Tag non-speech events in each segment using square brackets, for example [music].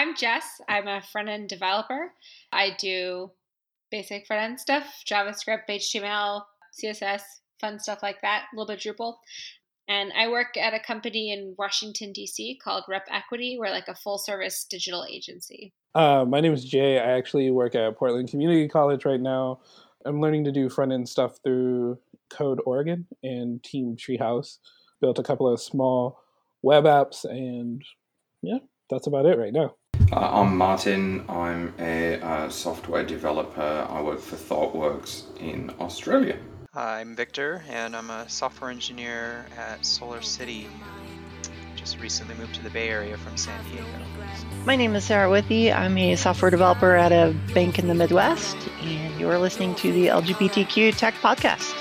I'm Jess. I'm a front end developer. I do basic front end stuff JavaScript, HTML, CSS, fun stuff like that, a little bit Drupal. And I work at a company in Washington, D.C. called RepEquity. We're like a full service digital agency. Uh, my name is Jay. I actually work at Portland Community College right now. I'm learning to do front end stuff through Code Oregon and Team Treehouse. Built a couple of small web apps, and yeah, that's about it right now. Uh, I'm Martin. I'm a uh, software developer. I work for ThoughtWorks in Australia. I'm Victor, and I'm a software engineer at SolarCity. Just recently moved to the Bay Area from San Diego. My name is Sarah Withee. I'm a software developer at a bank in the Midwest, and you're listening to the LGBTQ Tech Podcast.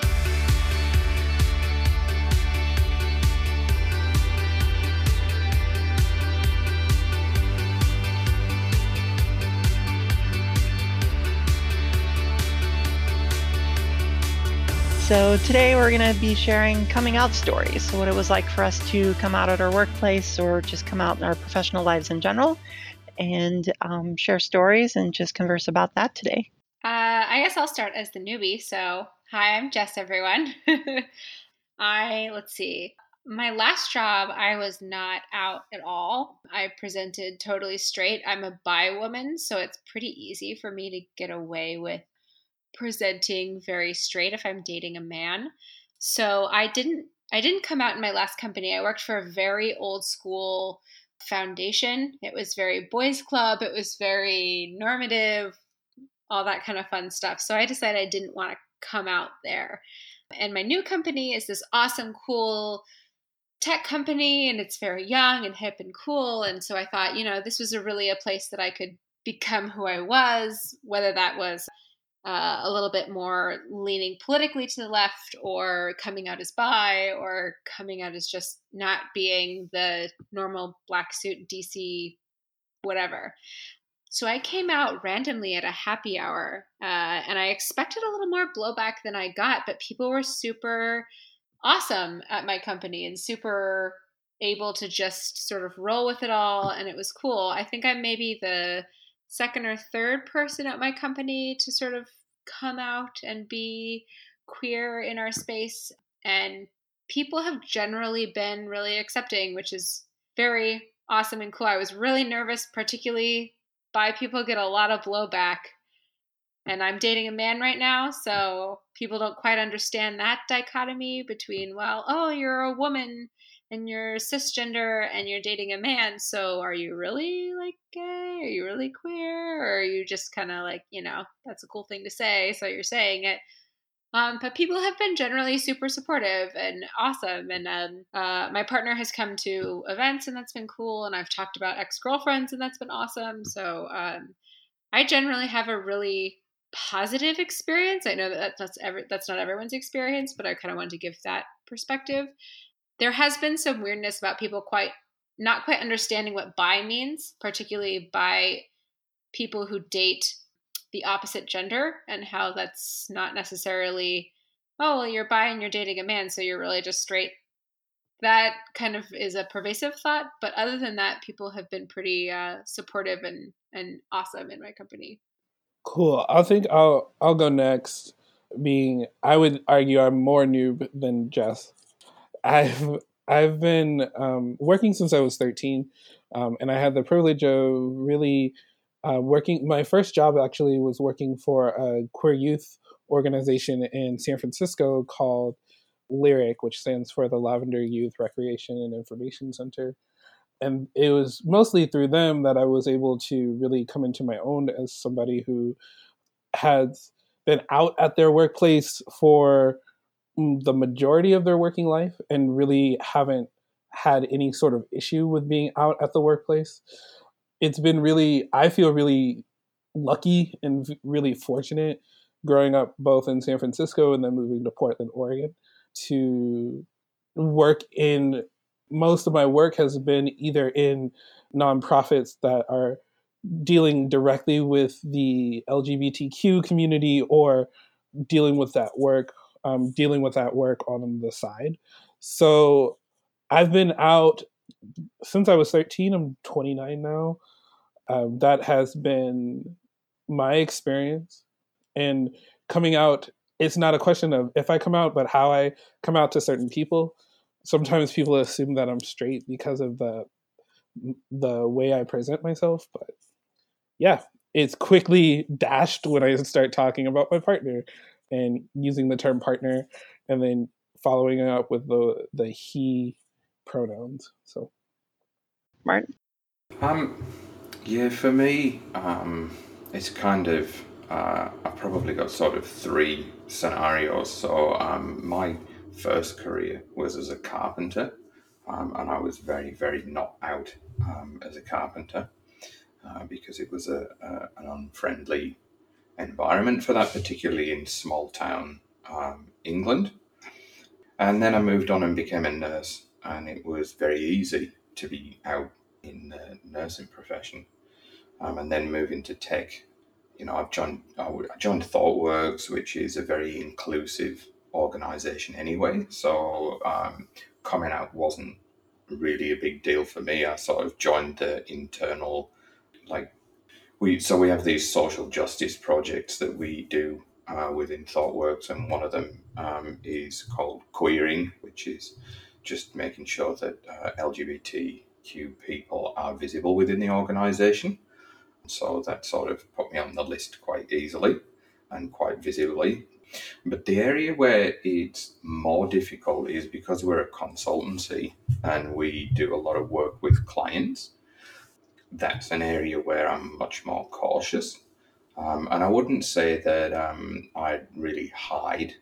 So, today we're going to be sharing coming out stories. So, what it was like for us to come out at our workplace or just come out in our professional lives in general and um, share stories and just converse about that today. Uh, I guess I'll start as the newbie. So, hi, I'm Jess, everyone. [laughs] I, let's see, my last job, I was not out at all. I presented totally straight. I'm a bi woman, so it's pretty easy for me to get away with presenting very straight if I'm dating a man. So I didn't I didn't come out in my last company. I worked for a very old school foundation. It was very boys club, it was very normative, all that kind of fun stuff. So I decided I didn't want to come out there. And my new company is this awesome cool tech company and it's very young and hip and cool and so I thought, you know, this was a really a place that I could become who I was, whether that was uh, a little bit more leaning politically to the left or coming out as bi or coming out as just not being the normal black suit DC whatever. So I came out randomly at a happy hour uh, and I expected a little more blowback than I got, but people were super awesome at my company and super able to just sort of roll with it all and it was cool. I think I'm maybe the second or third person at my company to sort of come out and be queer in our space. And people have generally been really accepting, which is very awesome and cool. I was really nervous, particularly bi people get a lot of blowback. And I'm dating a man right now, so people don't quite understand that dichotomy between, well, oh, you're a woman and you're cisgender and you're dating a man so are you really like gay? Are you really queer? Or are you just kind of like you know that's a cool thing to say so you're saying it. Um, but people have been generally super supportive and awesome and um, uh, my partner has come to events and that's been cool and i've talked about ex-girlfriends and that's been awesome so um, i generally have a really positive experience. I know that that's, every, that's not everyone's experience but i kind of wanted to give that perspective there has been some weirdness about people quite not quite understanding what bi means, particularly by people who date the opposite gender and how that's not necessarily oh well you're bi and you're dating a man so you're really just straight. That kind of is a pervasive thought but other than that people have been pretty uh, supportive and and awesome in my company. Cool. I think i'll i'll go next being i would argue i'm more new than jess I've I've been um, working since I was 13, um, and I had the privilege of really uh, working. My first job actually was working for a queer youth organization in San Francisco called LYRIC, which stands for the Lavender Youth Recreation and Information Center. And it was mostly through them that I was able to really come into my own as somebody who had been out at their workplace for the majority of their working life and really haven't had any sort of issue with being out at the workplace. It's been really, I feel really lucky and really fortunate growing up both in San Francisco and then moving to Portland, Oregon to work in most of my work has been either in nonprofits that are dealing directly with the LGBTQ community or dealing with that work um, dealing with that work on the side. So I've been out since I was 13. I'm 29 now. Um, that has been my experience. And coming out, it's not a question of if I come out, but how I come out to certain people. Sometimes people assume that I'm straight because of the the way I present myself, but yeah, it's quickly dashed when I start talking about my partner and using the term partner and then following up with the the he pronouns. So Martin? Um yeah, for me, um it's kind of uh, I've probably got sort of three scenarios. So um, my first career was as a carpenter, um, and I was very, very not out um, as a carpenter uh, because it was a, a, an unfriendly environment for that, particularly in small town um, England. And then I moved on and became a nurse, and it was very easy to be out in the nursing profession. Um, and then move into tech. You know, I've joined I joined ThoughtWorks, which is a very inclusive organization anyway. So um, coming out wasn't really a big deal for me. I sort of joined the internal, like we. So we have these social justice projects that we do uh, within ThoughtWorks, and one of them um, is called queering, which is just making sure that uh, LGBTQ people are visible within the organization. So that sort of put me on the list quite easily and quite visibly. But the area where it's more difficult is because we're a consultancy and we do a lot of work with clients. That's an area where I'm much more cautious. Um, and I wouldn't say that um, I really hide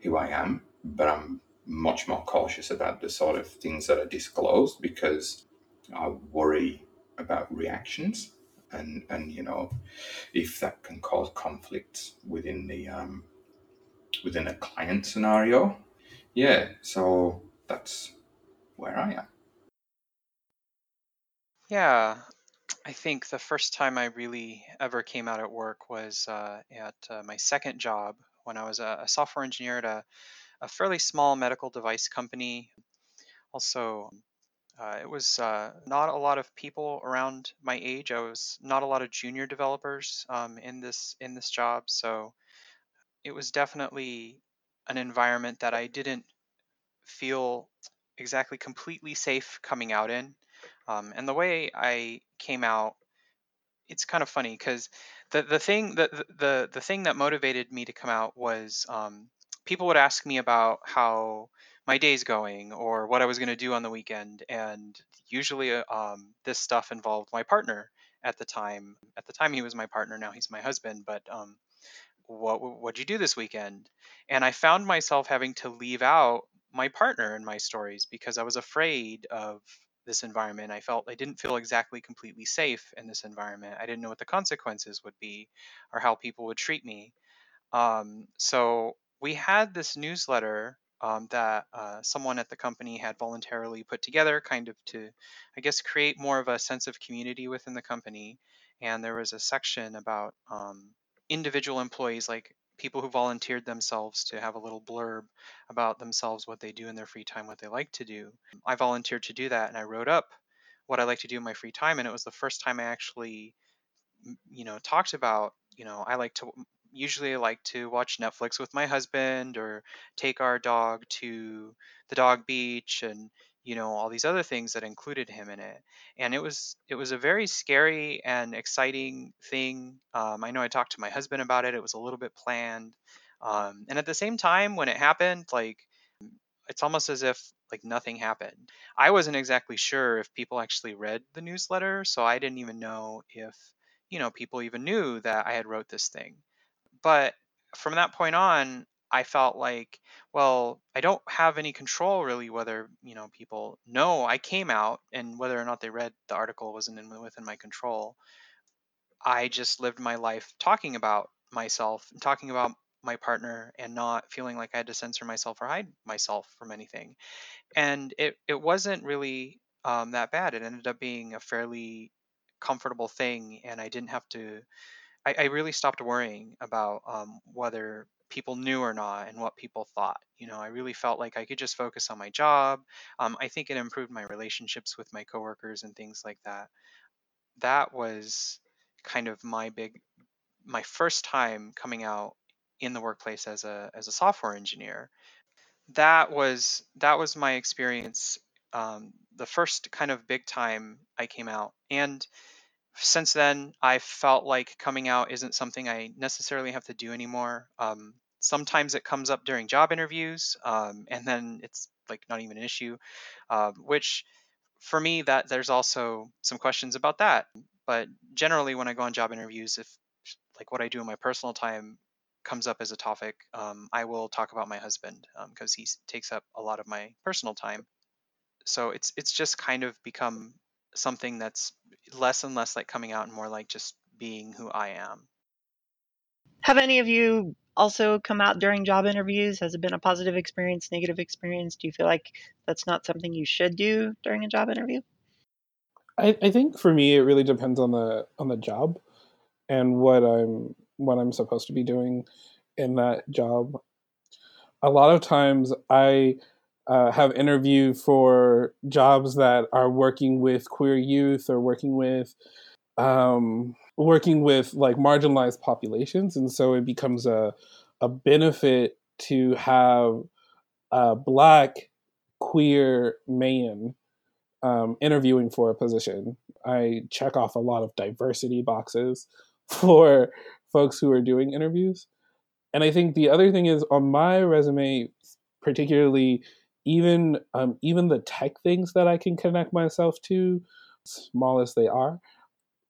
who I am, but I'm much more cautious about the sort of things that are disclosed because I worry about reactions and and you know if that can cause conflicts within the um, within a client scenario. Yeah, so that's where I am. Yeah, I think the first time I really ever came out at work was uh, at uh, my second job when I was a, a software engineer at a, a, fairly small medical device company. Also, uh, it was uh, not a lot of people around my age. I was not a lot of junior developers um, in this in this job, so it was definitely an environment that I didn't feel exactly completely safe coming out in. Um, and the way I came out, it's kind of funny because the the thing that the, the the thing that motivated me to come out was um, people would ask me about how my day's going or what I was going to do on the weekend, and usually uh, um, this stuff involved my partner at the time. At the time, he was my partner. Now he's my husband, but um, what what'd you do this weekend? And I found myself having to leave out my partner in my stories because I was afraid of this environment. I felt I didn't feel exactly completely safe in this environment. I didn't know what the consequences would be or how people would treat me. Um, so we had this newsletter um, that uh, someone at the company had voluntarily put together, kind of to, I guess, create more of a sense of community within the company. And there was a section about um, individual employees, like people who volunteered themselves to have a little blurb about themselves, what they do in their free time, what they like to do. I volunteered to do that and I wrote up what I like to do in my free time. And it was the first time I actually, you know, talked about, you know, I like to usually I like to watch Netflix with my husband or take our dog to the dog beach and you know all these other things that included him in it. And it was it was a very scary and exciting thing. Um, i know i talked to my husband about it. It was a little bit planned. Um, and at the same time when it happened like it's almost as if like nothing happened. I wasn't exactly sure if people actually read the newsletter so i didn't even know if you know people even knew that i had wrote this thing. But from that point on I felt like, well, I don't have any control really whether you know people know I came out and whether or not they read the article wasn't in, within my control. I just lived my life talking about myself, and talking about my partner, and not feeling like I had to censor myself or hide myself from anything. And it it wasn't really um, that bad. It ended up being a fairly comfortable thing, and I didn't have to. I, I really stopped worrying about um, whether people knew or not and what people thought. You know, I really felt like I could just focus on my job. Um, I think it improved my relationships with my coworkers and things like that. that was kind of my big my first time coming out in the workplace as a as a software engineer that was that was my experience um, the first kind of big time i came out and since then i felt like coming out isn't something i necessarily have to do anymore um, sometimes it comes up during job interviews um, and then it's like not even an issue uh, which for me that there's also some questions about that but generally when i go on job interviews if like what i do in my personal time comes up as a topic um, i will talk about my husband because um, he takes up a lot of my personal time. So it's it's just kind of become something that's less and less like coming out and more like just being who i am. Have any of you also come out during job interviews? Has it been a positive experience, negative experience? Do you feel like that's not something you should do during a job interview? I, I think for me it really depends on the on the job and what I'm what I'm supposed to be doing in that job. A lot of times I uh, have interviewed for jobs that are working with queer youth or working with um, working with like marginalized populations, and so it becomes a a benefit to have a black queer man um, interviewing for a position. I check off a lot of diversity boxes [laughs] for folks who are doing interviews. And I think the other thing is on my resume, particularly even um, even the tech things that I can connect myself to, small as they are,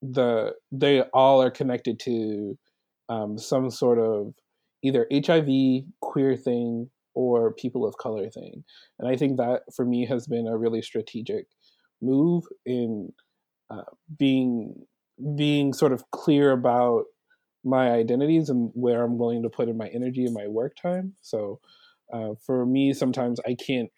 the they all are connected to um, some sort of either HIV queer thing or people of color thing, and I think that for me has been a really strategic move in uh, being being sort of clear about my identities and where I'm willing to put in my energy and my work time. So uh, for me, sometimes I can't.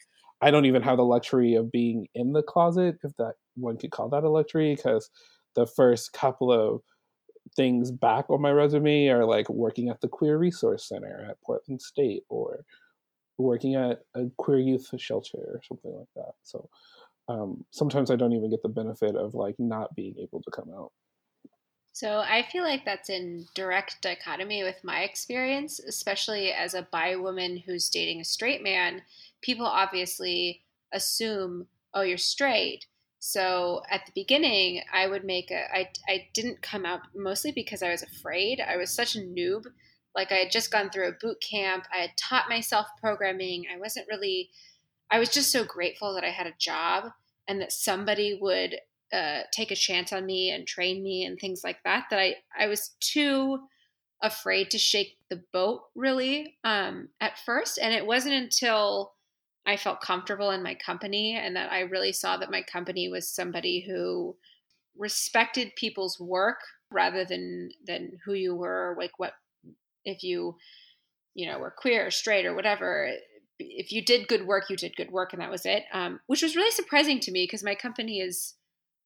I don't even have the luxury of being in the closet, if that one could call that a luxury, because the first couple of things back on my resume are like working at the Queer Resource Center at Portland State or working at a queer youth shelter or something like that. So um, sometimes I don't even get the benefit of like not being able to come out. So I feel like that's in direct dichotomy with my experience, especially as a bi woman who's dating a straight man. People obviously assume, oh, you're straight. So at the beginning, I would make a. I I didn't come out mostly because I was afraid. I was such a noob. Like I had just gone through a boot camp. I had taught myself programming. I wasn't really. I was just so grateful that I had a job and that somebody would uh, take a chance on me and train me and things like that. That I I was too afraid to shake the boat really um, at first, and it wasn't until I felt comfortable in my company and that I really saw that my company was somebody who respected people's work rather than than who you were like what if you you know were queer or straight or whatever if you did good work you did good work and that was it um, which was really surprising to me because my company is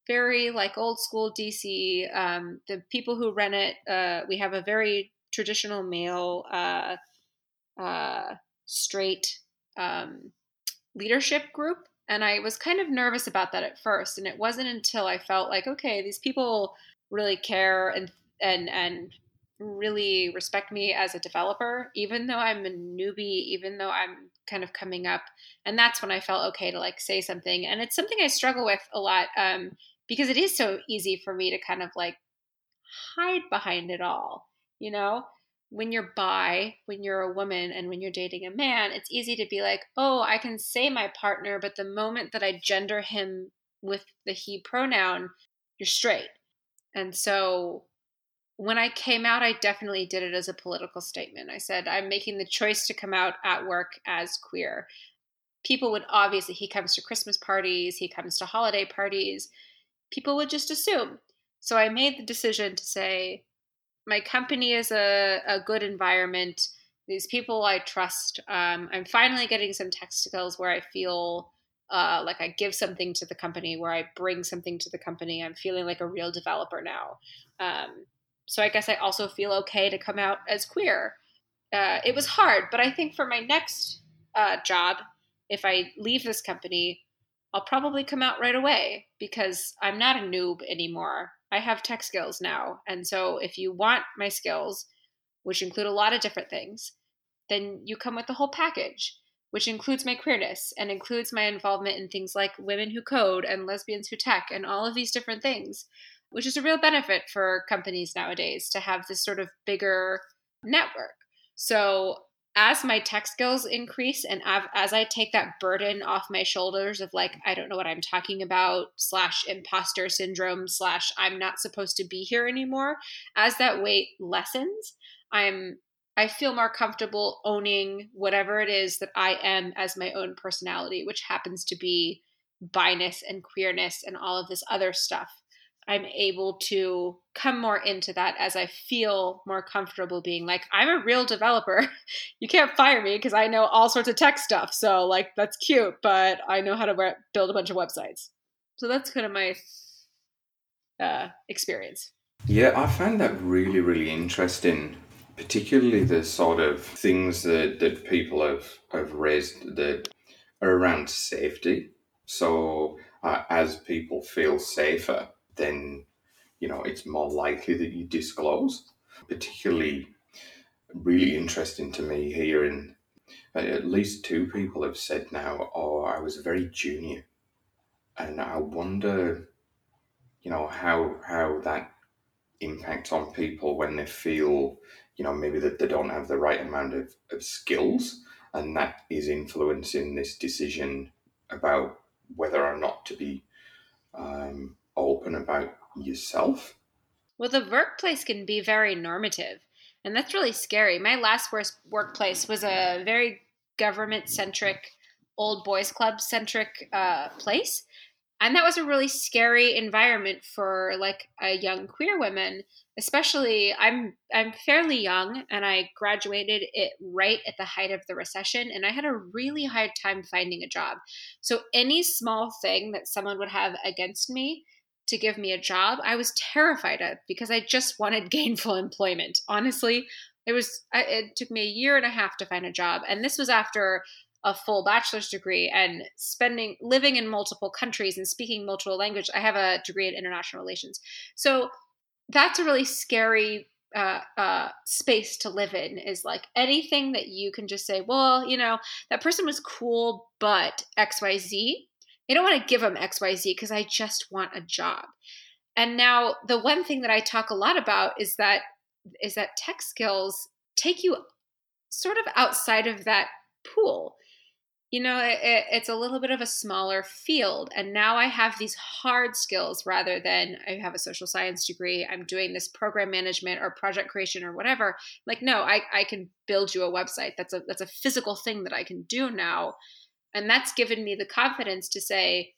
very like old school dc um, the people who run it uh, we have a very traditional male uh, uh, straight um, leadership group. And I was kind of nervous about that at first. And it wasn't until I felt like, okay, these people really care and and and really respect me as a developer, even though I'm a newbie, even though I'm kind of coming up. And that's when I felt okay to like say something. And it's something I struggle with a lot um, because it is so easy for me to kind of like hide behind it all, you know? When you're bi, when you're a woman, and when you're dating a man, it's easy to be like, oh, I can say my partner, but the moment that I gender him with the he pronoun, you're straight. And so when I came out, I definitely did it as a political statement. I said, I'm making the choice to come out at work as queer. People would obviously, he comes to Christmas parties, he comes to holiday parties. People would just assume. So I made the decision to say, my company is a, a good environment. These people I trust. Um, I'm finally getting some tech skills where I feel uh, like I give something to the company, where I bring something to the company. I'm feeling like a real developer now. Um, so I guess I also feel okay to come out as queer. Uh, it was hard, but I think for my next uh, job, if I leave this company, I'll probably come out right away because I'm not a noob anymore. I have tech skills now. And so if you want my skills, which include a lot of different things, then you come with the whole package, which includes my queerness and includes my involvement in things like women who code and lesbians who tech and all of these different things, which is a real benefit for companies nowadays to have this sort of bigger network. So as my tech skills increase and as I take that burden off my shoulders of like, I don't know what I'm talking about, slash imposter syndrome, slash I'm not supposed to be here anymore, as that weight lessens, I'm I feel more comfortable owning whatever it is that I am as my own personality, which happens to be biness and queerness and all of this other stuff. I'm able to come more into that as I feel more comfortable being like, I'm a real developer. [laughs] you can't fire me because I know all sorts of tech stuff. So, like, that's cute, but I know how to build a bunch of websites. So, that's kind of my uh, experience. Yeah, I find that really, really interesting, particularly the sort of things that, that people have, have raised that are around safety. So, uh, as people feel safer, then you know it's more likely that you disclose. Particularly, really interesting to me here, and at least two people have said now, "Oh, I was very junior," and I wonder, you know, how how that impacts on people when they feel, you know, maybe that they don't have the right amount of, of skills, and that is influencing this decision about whether or not to be um, open about yourself? Well, the workplace can be very normative, and that's really scary. My last worst workplace was a very government centric, old boys club centric uh, place. And that was a really scary environment for like a young queer woman, especially I'm I'm fairly young and I graduated it right at the height of the recession and I had a really hard time finding a job. So any small thing that someone would have against me to give me a job, I was terrified of because I just wanted [laughs] gainful employment. Honestly, it was it took me a year and a half to find a job, and this was after a full bachelor's degree and spending living in multiple countries and speaking multiple languages. I have a degree in international relations, so that's a really scary uh, uh, space to live in is like anything that you can just say, well, you know, that person was cool, but XYZ. I don't want to give them XYZ because I just want a job. And now the one thing that I talk a lot about is that is that tech skills take you sort of outside of that pool. You know, it, it's a little bit of a smaller field. And now I have these hard skills rather than I have a social science degree, I'm doing this program management or project creation or whatever. Like, no, I, I can build you a website. That's a that's a physical thing that I can do now and that's given me the confidence to say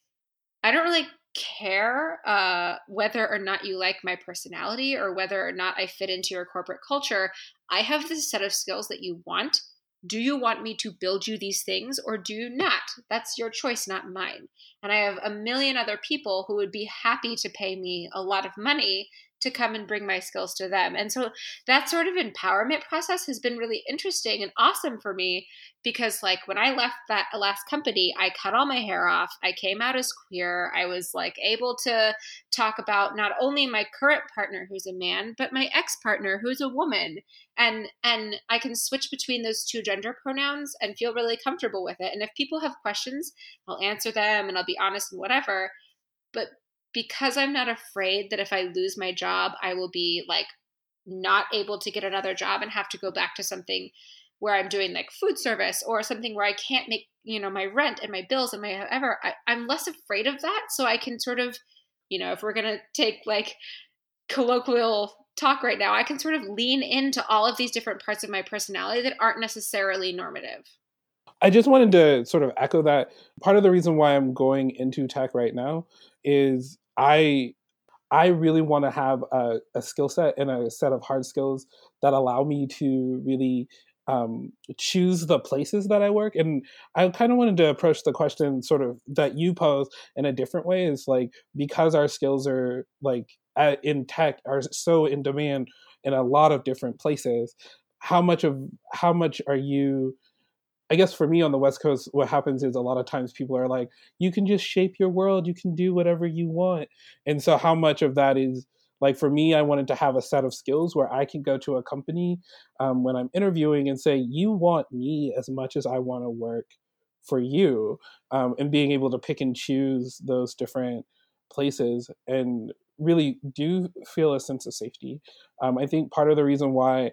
i don't really care uh, whether or not you like my personality or whether or not i fit into your corporate culture. I have this set of skills that you want. Do you want me to build you these things or do you not? That's your choice not mine. And i have a million other people who would be happy to pay me a lot of money to come and bring my skills to them. And so that sort of empowerment process has been really interesting and awesome for me because like when I left that last company, I cut all my hair off. I came out as queer. I was like able to talk about not only my current partner who's a man, but my ex-partner who's a woman. And and I can switch between those two gender pronouns and feel really comfortable with it. And if people have questions, I'll answer them and I'll be honest and whatever. But because I'm not afraid that if I lose my job, I will be like not able to get another job and have to go back to something where I'm doing like food service or something where I can't make, you know, my rent and my bills and my whatever, I, I'm less afraid of that. So I can sort of, you know, if we're going to take like colloquial talk right now, I can sort of lean into all of these different parts of my personality that aren't necessarily normative. I just wanted to sort of echo that. Part of the reason why I'm going into tech right now is I I really want to have a, a skill set and a set of hard skills that allow me to really um, choose the places that I work. And I kind of wanted to approach the question sort of that you pose in a different way is like, because our skills are like at, in tech are so in demand in a lot of different places, how much of, how much are you I guess for me on the West Coast, what happens is a lot of times people are like, you can just shape your world, you can do whatever you want. And so, how much of that is Like for me, I wanted to have a set of skills where I can go to a company um, when I'm interviewing and say, "You want me as much as I want to work for you," um, and being able to pick and choose those different places and really do feel a sense of safety. Um, I think part of the reason why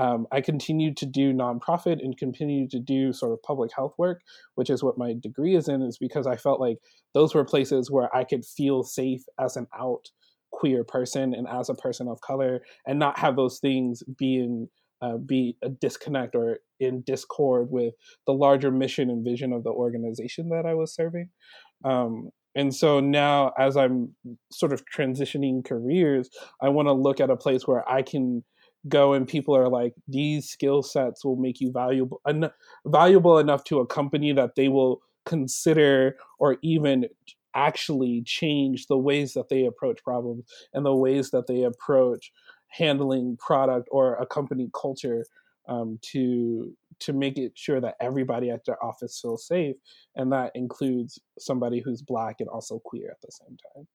um, I continued to do nonprofit and continued to do sort of public health work, which is what my degree is in, is because I felt like those were places where I could feel safe as an out queer person and as a person of color, and not have those things being uh, be a disconnect or in discord with the larger mission and vision of the organization that I was serving. Um, and so now, as I'm sort of transitioning careers, I want to look at a place where I can go and people are like these skill sets will make you valuable en- valuable enough to a company that they will consider or even actually change the ways that they approach problems and the ways that they approach handling product or a company culture um, to to make it sure that everybody at their office feels safe and that includes somebody who's black and also queer at the same time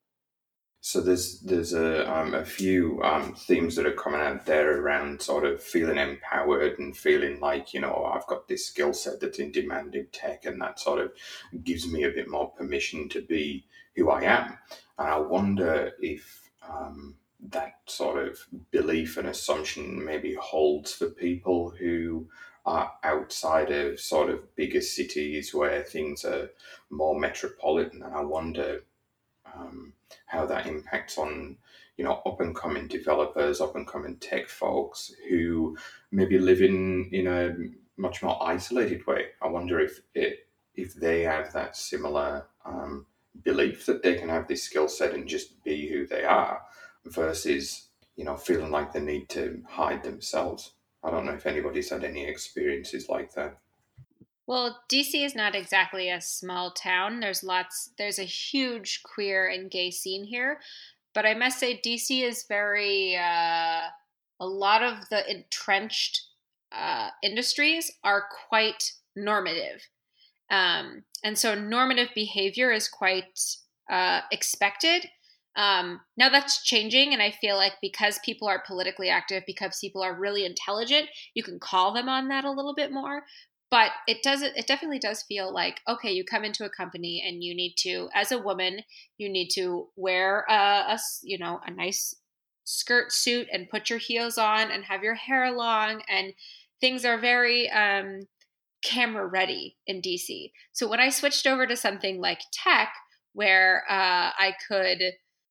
so there's there's a um, a few um, themes that are coming out there around sort of feeling empowered and feeling like you know I've got this skill set that's in demand in tech, and that sort of gives me a bit more permission to be who I am. And I wonder if um, that sort of belief and assumption maybe holds for people who are outside of sort of bigger cities where things are more metropolitan. And I wonder um, how that impacts on you know up and coming developers, up and coming tech folks who maybe live in in a much more isolated way. I wonder if it if they have that similar um, belief that they can have this skill set and just be who they are, versus you know feeling like they need to hide themselves. I don't know if anybody's had any experiences like that. Well, DC is not exactly a small town. There's lots, there's a huge queer and gay scene here. But I must say, DC is very, uh, a lot of the entrenched uh, industries are quite normative. Um, and so normative behavior is quite uh, expected. Um, now that's changing, and I feel like because people are politically active, because people are really intelligent, you can call them on that a little bit more but it does it definitely does feel like okay you come into a company and you need to as a woman you need to wear a, a you know a nice skirt suit and put your heels on and have your hair long and things are very um, camera ready in dc so when i switched over to something like tech where uh, i could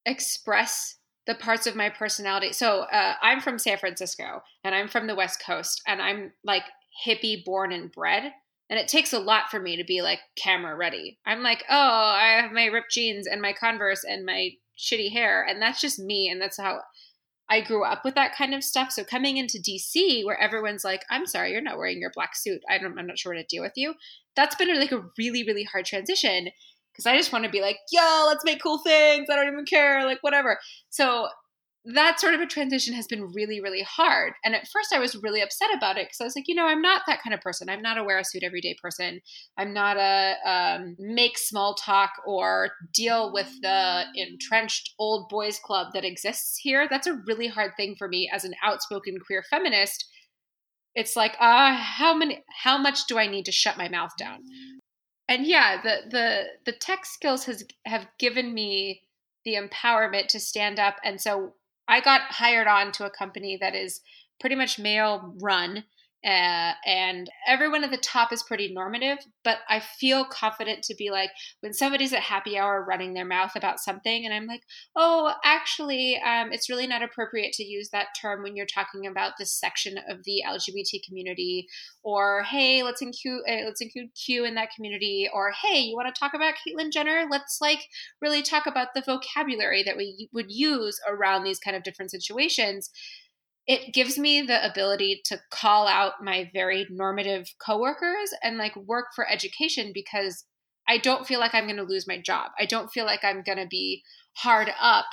express the parts of my personality. So uh, I'm from San Francisco and I'm from the West Coast and I'm like hippie born and bred. And it takes a lot for me to be like camera ready. I'm like, oh, I have my ripped jeans and my Converse and my shitty hair. And that's just me. And that's how I grew up with that kind of stuff. So coming into DC where everyone's like, I'm sorry, you're not wearing your black suit. I don't, I'm not sure what to deal with you. That's been like a really, really hard transition because I just want to be like, yo, let's make cool things. I don't even care, like whatever. So that sort of a transition has been really, really hard. And at first, I was really upset about it because I was like, you know, I'm not that kind of person. I'm not a wear a suit every day person. I'm not a um, make small talk or deal with the entrenched old boys club that exists here. That's a really hard thing for me as an outspoken queer feminist. It's like, uh, how many, how much do I need to shut my mouth down? And yeah, the the the tech skills has have given me the empowerment to stand up and so I got hired on to a company that is pretty much male run uh, and everyone at the top is pretty normative, but I feel confident to be like, when somebody's at happy hour running their mouth about something, and I'm like, oh, actually, um, it's really not appropriate to use that term when you're talking about this section of the LGBT community, or hey, let's include uh, let's include Q in that community, or hey, you want to talk about Caitlyn Jenner? Let's like really talk about the vocabulary that we would use around these kind of different situations it gives me the ability to call out my very normative coworkers and like work for education because I don't feel like I'm going to lose my job. I don't feel like I'm going to be hard up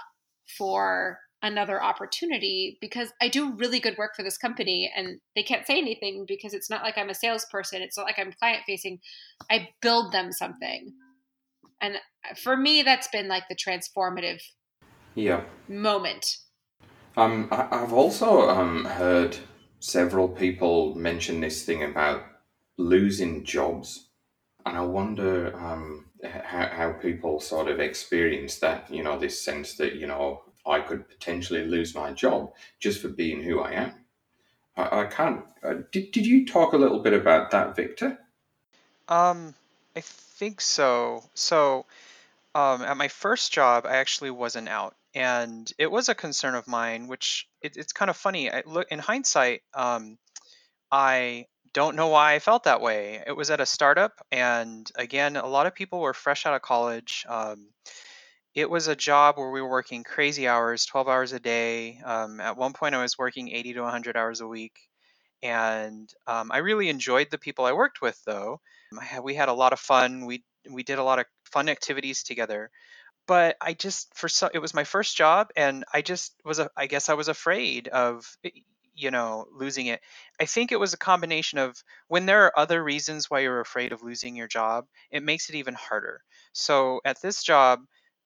for another opportunity because I do really good work for this company and they can't say anything because it's not like I'm a salesperson. It's not like I'm client facing. I build them something. And uh, for me, that's been like the transformative yeah. moment Um, I, have also um, heard several people mention this thing about losing jobs, and I wonder um, how, how people sort of experience that. You know, this sense that you know I could potentially lose my job just for being who I am. I, I can't. Uh, did Did you talk a little bit about that, Victor? Um, I think so. So, um, at my first job, I actually wasn't out, and it was a concern of mine. Which it, it's kind of funny. I look in hindsight. Um, I don't know why I felt that way. It was at a startup, and again, a lot of people were fresh out of college. Um, it was a job where we were working crazy hours, 12 hours a day. Um, at one point, I was working 80 to 100 hours a week. And um, I really enjoyed the people I worked with, though. Had, we had a lot of fun. We we did a lot of fun activities together. But I just for so it was my first job, and I just was a, I guess I was afraid of eh, you know losing it. I think it was a combination of when there are other reasons why you're afraid of losing your job, it makes it even harder. So at this job,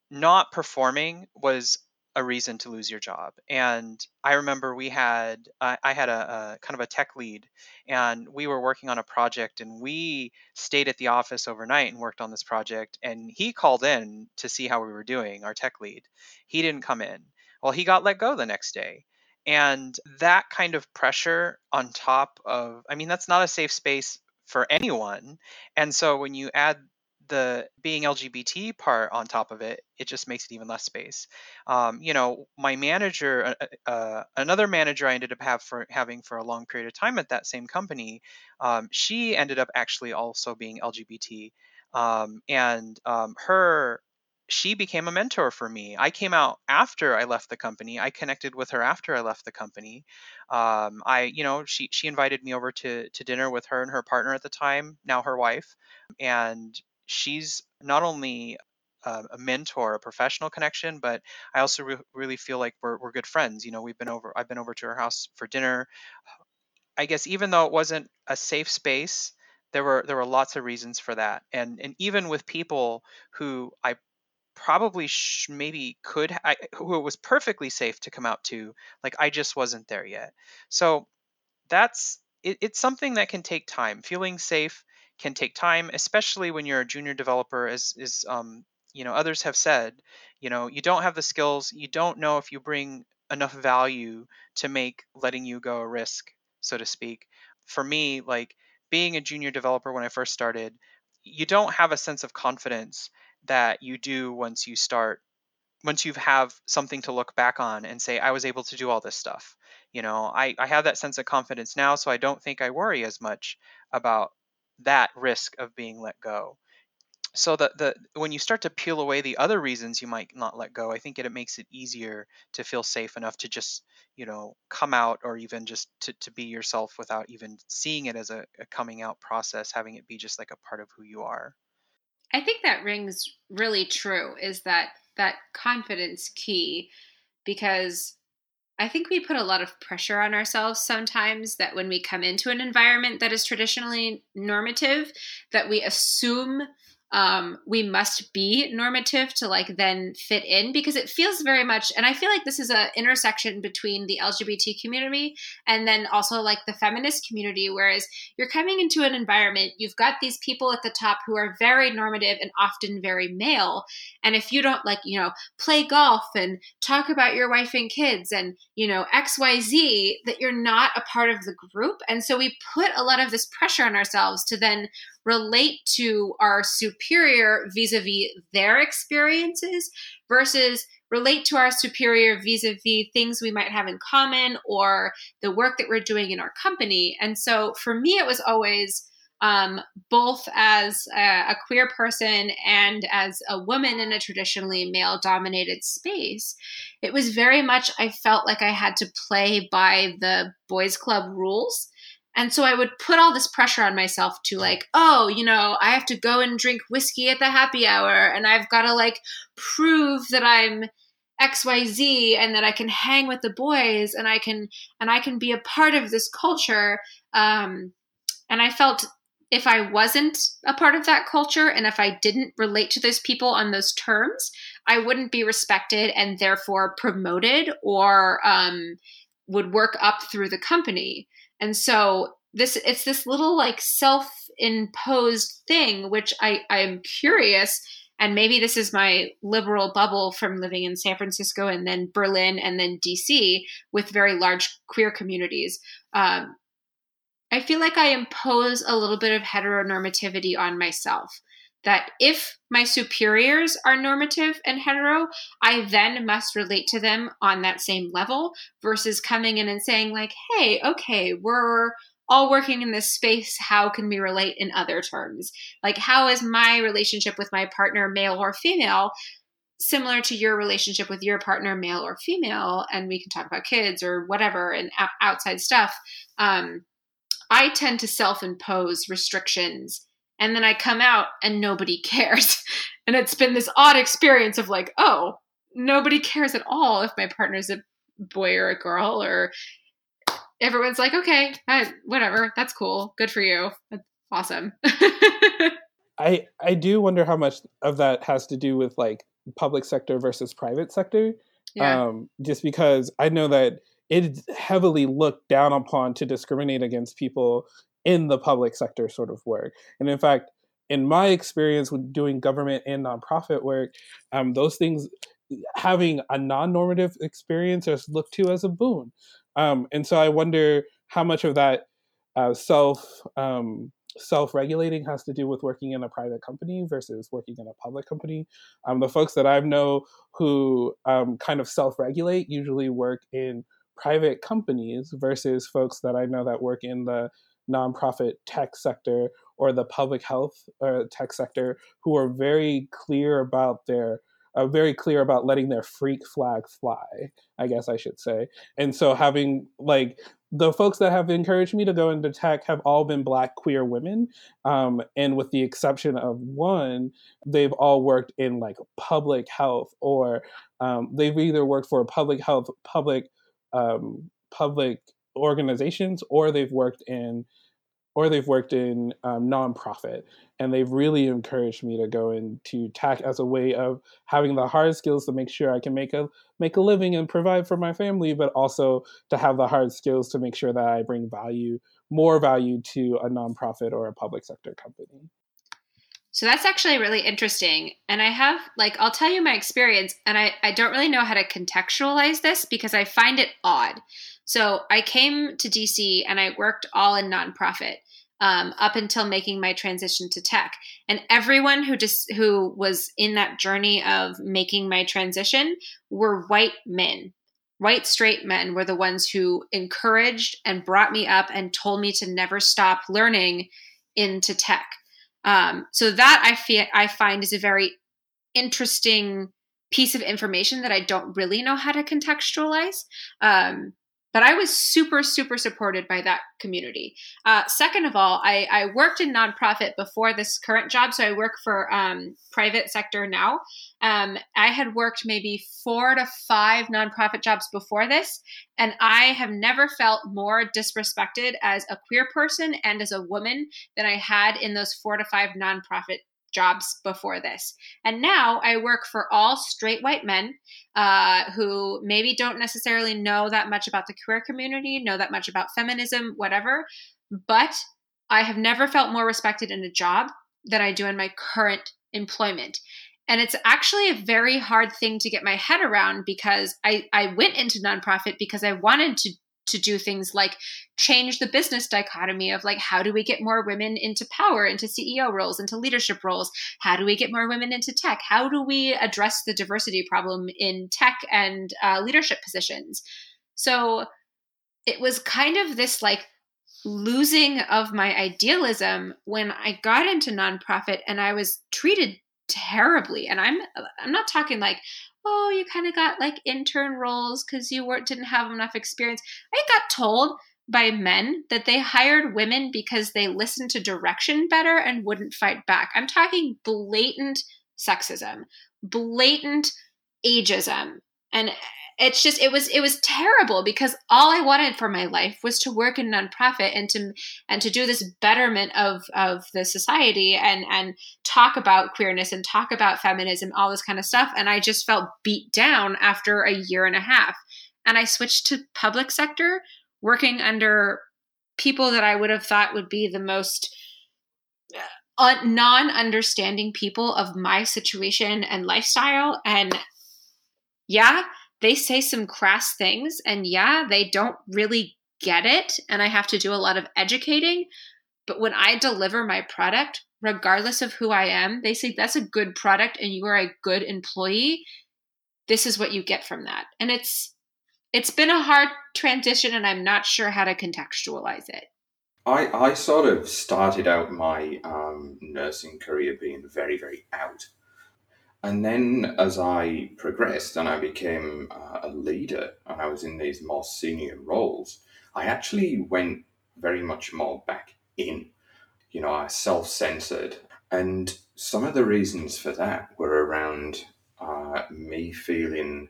not performing was a reason to lose your job. And I remember we had, I, I had a, a, kind of a tech lead, and we were working on a project, and we stayed at the office overnight and worked on this project. And he called in to see how we were doing, our tech lead. He didn't come in. Well, he got let go the next day. And that kind of pressure on top of, I mean, that's not a safe space for anyone. And so when you add the being LGBT part on top of it, it just makes it even less space. Um, you know, my manager, uh, uh, uh, another manager I ended up have for having for a long period of time at that same company, um, she ended up actually also being LGBT, um, and um, her she became a mentor for me. I came out after I left the company. I connected with her after I left the company. Um, I, you know, she she invited me over to to dinner with her and her partner at the time, now her wife, and she's not only uh, a mentor, a professional connection, but I also re- really feel like we're, we're good friends. You know, we've been over, I've been over to her house for dinner. I guess even though it wasn't a safe space, there were there were lots of reasons for that, and and even with people who I probably sh- maybe could I, who it was perfectly safe to come out to, like I just wasn't there yet. So that's it, it's something that can take time. Feeling safe can take time, especially when you're a junior developer, as is um, you know others have said. You know, you don't have the skills. You don't know if you bring enough value to make letting you go a risk, so to speak. For me, like being a junior developer when I first started, you don't have a sense of confidence that you do once you start once you have something to look back on and say i was able to do all this stuff you know I, I have that sense of confidence now so i don't think i worry as much about that risk of being let go. So that the when you start to peel away the other reasons you might not let go i think it, it makes it easier to feel safe enough to just you know come out or even just to, to be yourself without even seeing it as a, a coming out process having it be just like a part of who you are. I think that rings really true is that that confidence key because I think we put a lot of pressure on ourselves sometimes that when we come into an environment that is traditionally normative, that we assume um, we must be normative to like then fit in because it feels very much and i feel like this is an intersection between the lgbt community and then also like the feminist community whereas you're coming into an environment you've got these people at the top who are very normative and often very male and if you don't like you know play golf and talk about your wife and kids and you know xyz that you're not a part of the group and so we put a lot of this pressure on ourselves to then relate to our superior vis a vis their experiences versus relate to our superior vis a vis things we might have in common or the work that we're doing in our company. And so for me, it was always um, both as a, a, queer person and as a woman in a traditionally male dominated space, it was very much, I felt like I had to play by the boys' club rules. And so I would put all this pressure on myself to like, oh, you know, I have to go and drink whiskey at the happy hour and I've got to like prove that I'm XYZ and that I can hang with the boys and I can and I can be a part of this culture. Um, and I felt if I wasn't a part of that culture and if I didn't relate to those people on those terms, I wouldn't be respected and therefore promoted or um, would work up through the company. And so this it's this little like self-imposed thing, which I I'm curious and maybe this is my liberal bubble from living in San Francisco and then Berlin and then DC with very large queer communities. Um, I feel like I impose a little bit of heteronormativity on myself. That if my superiors are normative and hetero, I then must relate to them on that same level versus coming in and saying, like, hey, okay, we're all working in this space, how can we relate in other terms? Like, how is my relationship with my partner, male or female, similar to your relationship with your partner, male or female? And we can talk about kids or whatever and outside stuff. Um, I tend to self impose restrictions and then I come out and nobody [laughs] cares. and it's been this odd experience of like, oh, nobody cares at all if my partner's a boy or a girl or everyone's like, okay, whatever, that's cool, good for you, that's awesome. [laughs] I I do wonder how much of that has to do with like public sector versus private sector. Yeah. Um, just because I know that it's heavily looked down upon to discriminate against people in the public sector sort of work. And in fact, in my experience with doing government and nonprofit work, um, those things having a non-normative experience is looked to as a boon um, and so I wonder how much of that uh, self um, self-regulating has to do with working in a private company versus working in a public company. Um, the folks that I know who um, kind of self-regulate usually work in private companies versus folks that I know that work in the nonprofit tech sector or the public health uh, tech sector who are very clear about their uh, very clear about letting their freak flag fly, I guess I should say. And so having like the folks that have encouraged me to go into tech have all been black queer women. Um, and with the exception of one, they've all worked in like public health or um, they've either worked for public health, public, um, public organizations, or they've worked in or they've worked in um, nonprofit and they've really encouraged me to go into tech as a way of having the hard skills to make sure I can make a make a living and provide for my family, but also to have the hard skills to make sure that I bring value, more value to a nonprofit or a public sector company. So that's actually really interesting. And I have, like, I'll tell you my experience, and I, I don't really know how to contextualize this because I find it odd. So I came to DC and I worked all in nonprofit um, up until making my transition to tech. And everyone who just who was in that journey of making my transition were white men. White straight men were the ones who encouraged and brought me up and told me to never stop learning into tech. Um, so that I feel I find is a very interesting piece of information that I don't really know how to contextualize. Um, but I was super, super supported by that community. Uh, second of all, I, I, worked in nonprofit before this current job, so I work for um, private sector now. Um, I had worked maybe four to five nonprofit jobs before this, and I have never felt more disrespected as a queer person and as a woman than I had in those four to five nonprofit jobs before this. And now I work for all straight white men uh, who maybe don't necessarily know that much about the queer community, know that much about feminism, whatever. But I have never felt more respected in a job than I do in my current employment. And it's actually a very hard thing to get my head around because I, I went into nonprofit because I wanted to to do things like change the business dichotomy of like how do we get more women into power into ceo roles into leadership roles? How do we get more women into tech? How do we address the diversity problem in tech and uh, leadership positions? So it was kind of this like losing of my idealism when i got into nonprofit and i was treated terribly. And i'm i'm not talking like oh, you kind of got like intern roles because you weren't didn't have enough experience. I got told by men that they hired women because they listened to direction better and wouldn't fight back. I'm talking blatant sexism, blatant ageism. And it's just it was it was terrible because all I wanted for my life was to work in a nonprofit and to and to do this betterment of of the society and and talk about queerness and talk about feminism, all this kind of stuff. And I just felt beat down after a year and a half. And I switched to public sector, working under people that I would have thought would be the most uh, non understanding people of my situation and lifestyle. And yeah, they say some crass things and yeah, they don't really get it and I have to do a lot of educating. But when I deliver my product, regardless of who I am, they say that's a good product and you are a good employee. This is what you get from that. And it's it's been a hard transition and I'm not sure how to contextualize it. I, I sort of started out my um, nursing career being very, very out. And then as I progressed and I became uh, a leader and I was in these more senior roles, I actually went very much more back in. You know, I self censored. And some of the reasons for that were around uh, me feeling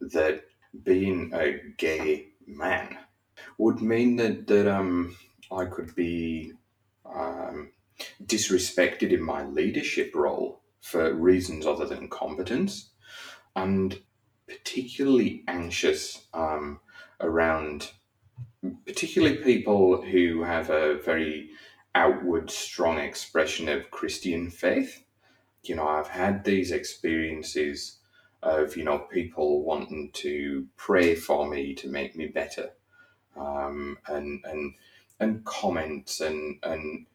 that being a gay man would mean that, that um, I could be um, disrespected in my leadership role for reasons other than competence, and particularly anxious um, around particularly people who have a very outward, strong expression of Christian faith. You know, I've had these experiences of, you know, people wanting to pray for me to make me better. Um, and, and, and comments and, and,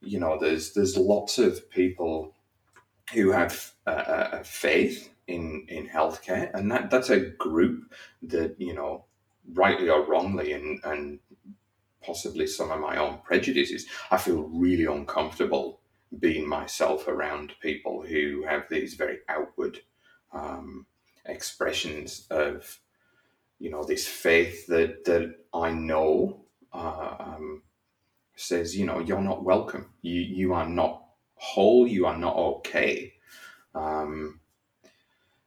you know, there's, there's lots of people who have a, a faith in in healthcare, and that that's a group that you know, rightly or wrongly, and and possibly some of my own prejudices, I feel really uncomfortable being myself around people who have these very outward um, expressions of you know this faith that that I know uh, um, says you know you're not welcome. You you are not whole, you are not okay. Um,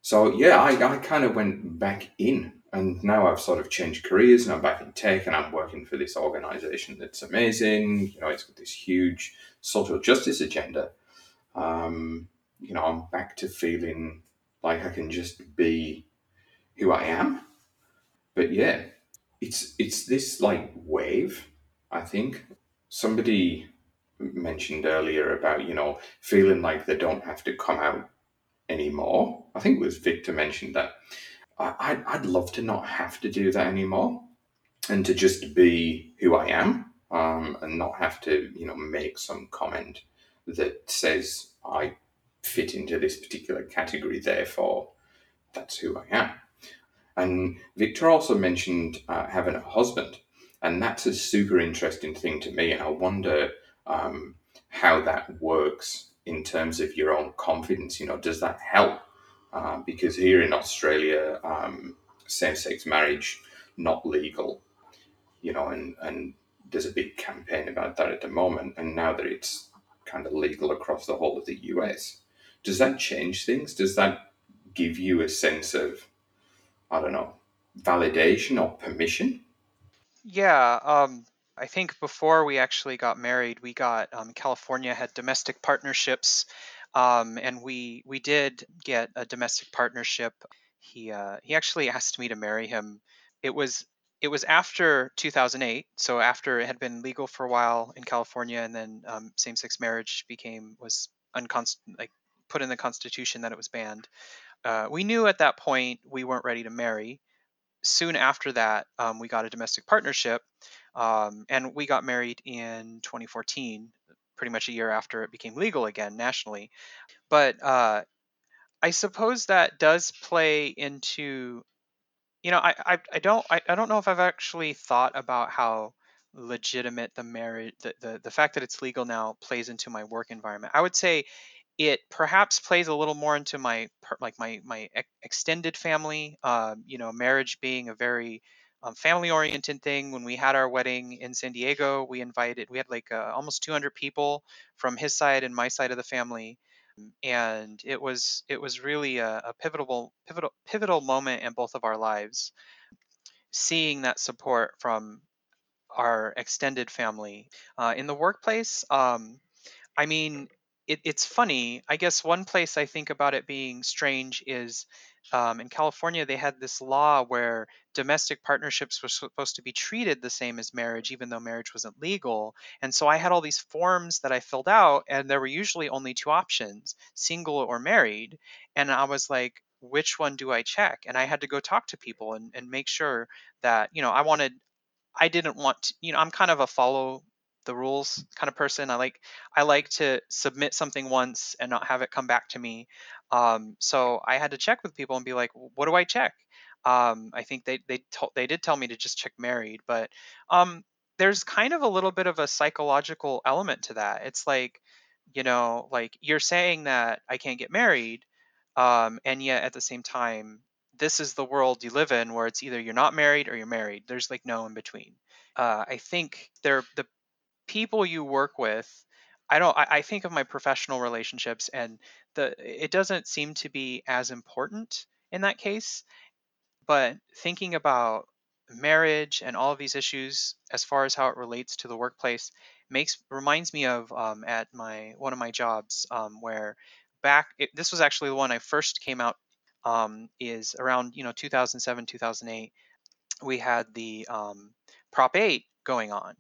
so yeah, I, I kind of went back in, and now I've sort of changed careers, and I'm back in tech, and I'm working for this organization that's amazing. You know, it's got this huge social justice agenda. Um, you know, I'm back to feeling like I can just be who I am. But yeah, it's it's this like wave. I think somebody mentioned earlier about, you know, feeling like they don't have to come out anymore. I think it was Victor mentioned that. I, I'd love to not have to do that anymore and to just be who I am um, and not have to, you know, make some comment that says I fit into this particular category, therefore that's who I am. And Victor also mentioned uh, having a husband, and that's a super interesting thing to me. And I wonder um, how that works in terms of your own confidence. You know, does that help? Uh, because here in Australia, um, same-sex marriage not legal. You know, and and there's a big campaign about that at the moment. And now that it's kind of legal across the whole of the US, does that change things? Does that give you a sense of, I don't know, validation or permission? Yeah, um, I think before we actually got married, we got um, California had domestic partnerships, um, and we we did get a domestic partnership. He uh, he actually asked me to marry him. It was it was after 2008, so after it had been legal for a while in California, and then um, same-sex marriage became was unconst like put in the Constitution that it was banned. Uh, we knew at that point we weren't ready to marry. Soon after that, um, we got a domestic partnership, um, and we got married in 2014, pretty much a year after it became legal again nationally. But uh, I suppose that does play into, you know, I, I, I don't I, I don't know if I've actually thought about how legitimate the marriage the, the the fact that it's legal now plays into my work environment. I would say it perhaps plays a little more into my like my my extended family. Um, you know, marriage being a very um, family oriented thing. When we had our wedding in San Diego, we invited, we had like uh, almost 200 people from his side and my side of the family. and it was it was really a, a pivotal pivotal pivotal moment in both of our lives seeing that support from our extended family uh, in the workplace um, i mean it, it's funny i guess one place i think about it being strange is um, in california they had this law where domestic partnerships were supposed to be treated the same as marriage even though marriage wasn't legal. And so i had all these forms that i filled out and there were usually only two options single or married. And i was like which one do i check? And i had to go talk to people and, and make sure that you know i wanted I didn't want to, you know, I'm kind of a follow the rules kind of person. I like I like to submit something once and not have it come back to me. Um, so I had to check with people and be like, what do I check? Um, I think they they told they did tell me to just check married, but um, there's kind of a little bit of a psychological element to that. It's like, you know, like you're saying that I can't get married, um, and yet at the same time this is the world you live in where it's either you're not married or you're married. There's like no in between. Uh, I think they're the people you work with. I don't. I, I think of my professional relationships, and the it doesn't seem to be as important in that case. But thinking about marriage and all of these issues, as far as how it relates to the workplace, makes reminds me of um, at my one of my jobs um, where back it, this was actually the one I first came out um, is around you know 2007 2008 we had the um, prop 8 going on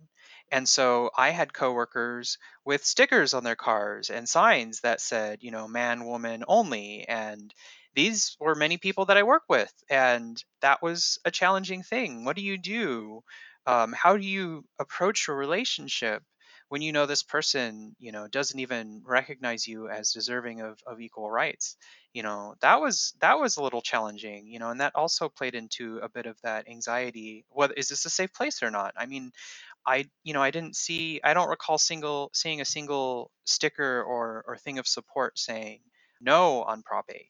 and so i had coworkers with stickers on their cars and signs that said you know man woman only and these were many people that i work with and that was a challenging thing. What do you do? Um, how do you approach a relationship when you know this person you know doesn't even recognize you as deserving of, of equal rights? You know that was that was a little challenging you know and that also played into a bit of that anxiety what is this a safe place or not? I mean i you know i didn't see i don't recall single seeing a single sticker or or thing of support saying no on prop 8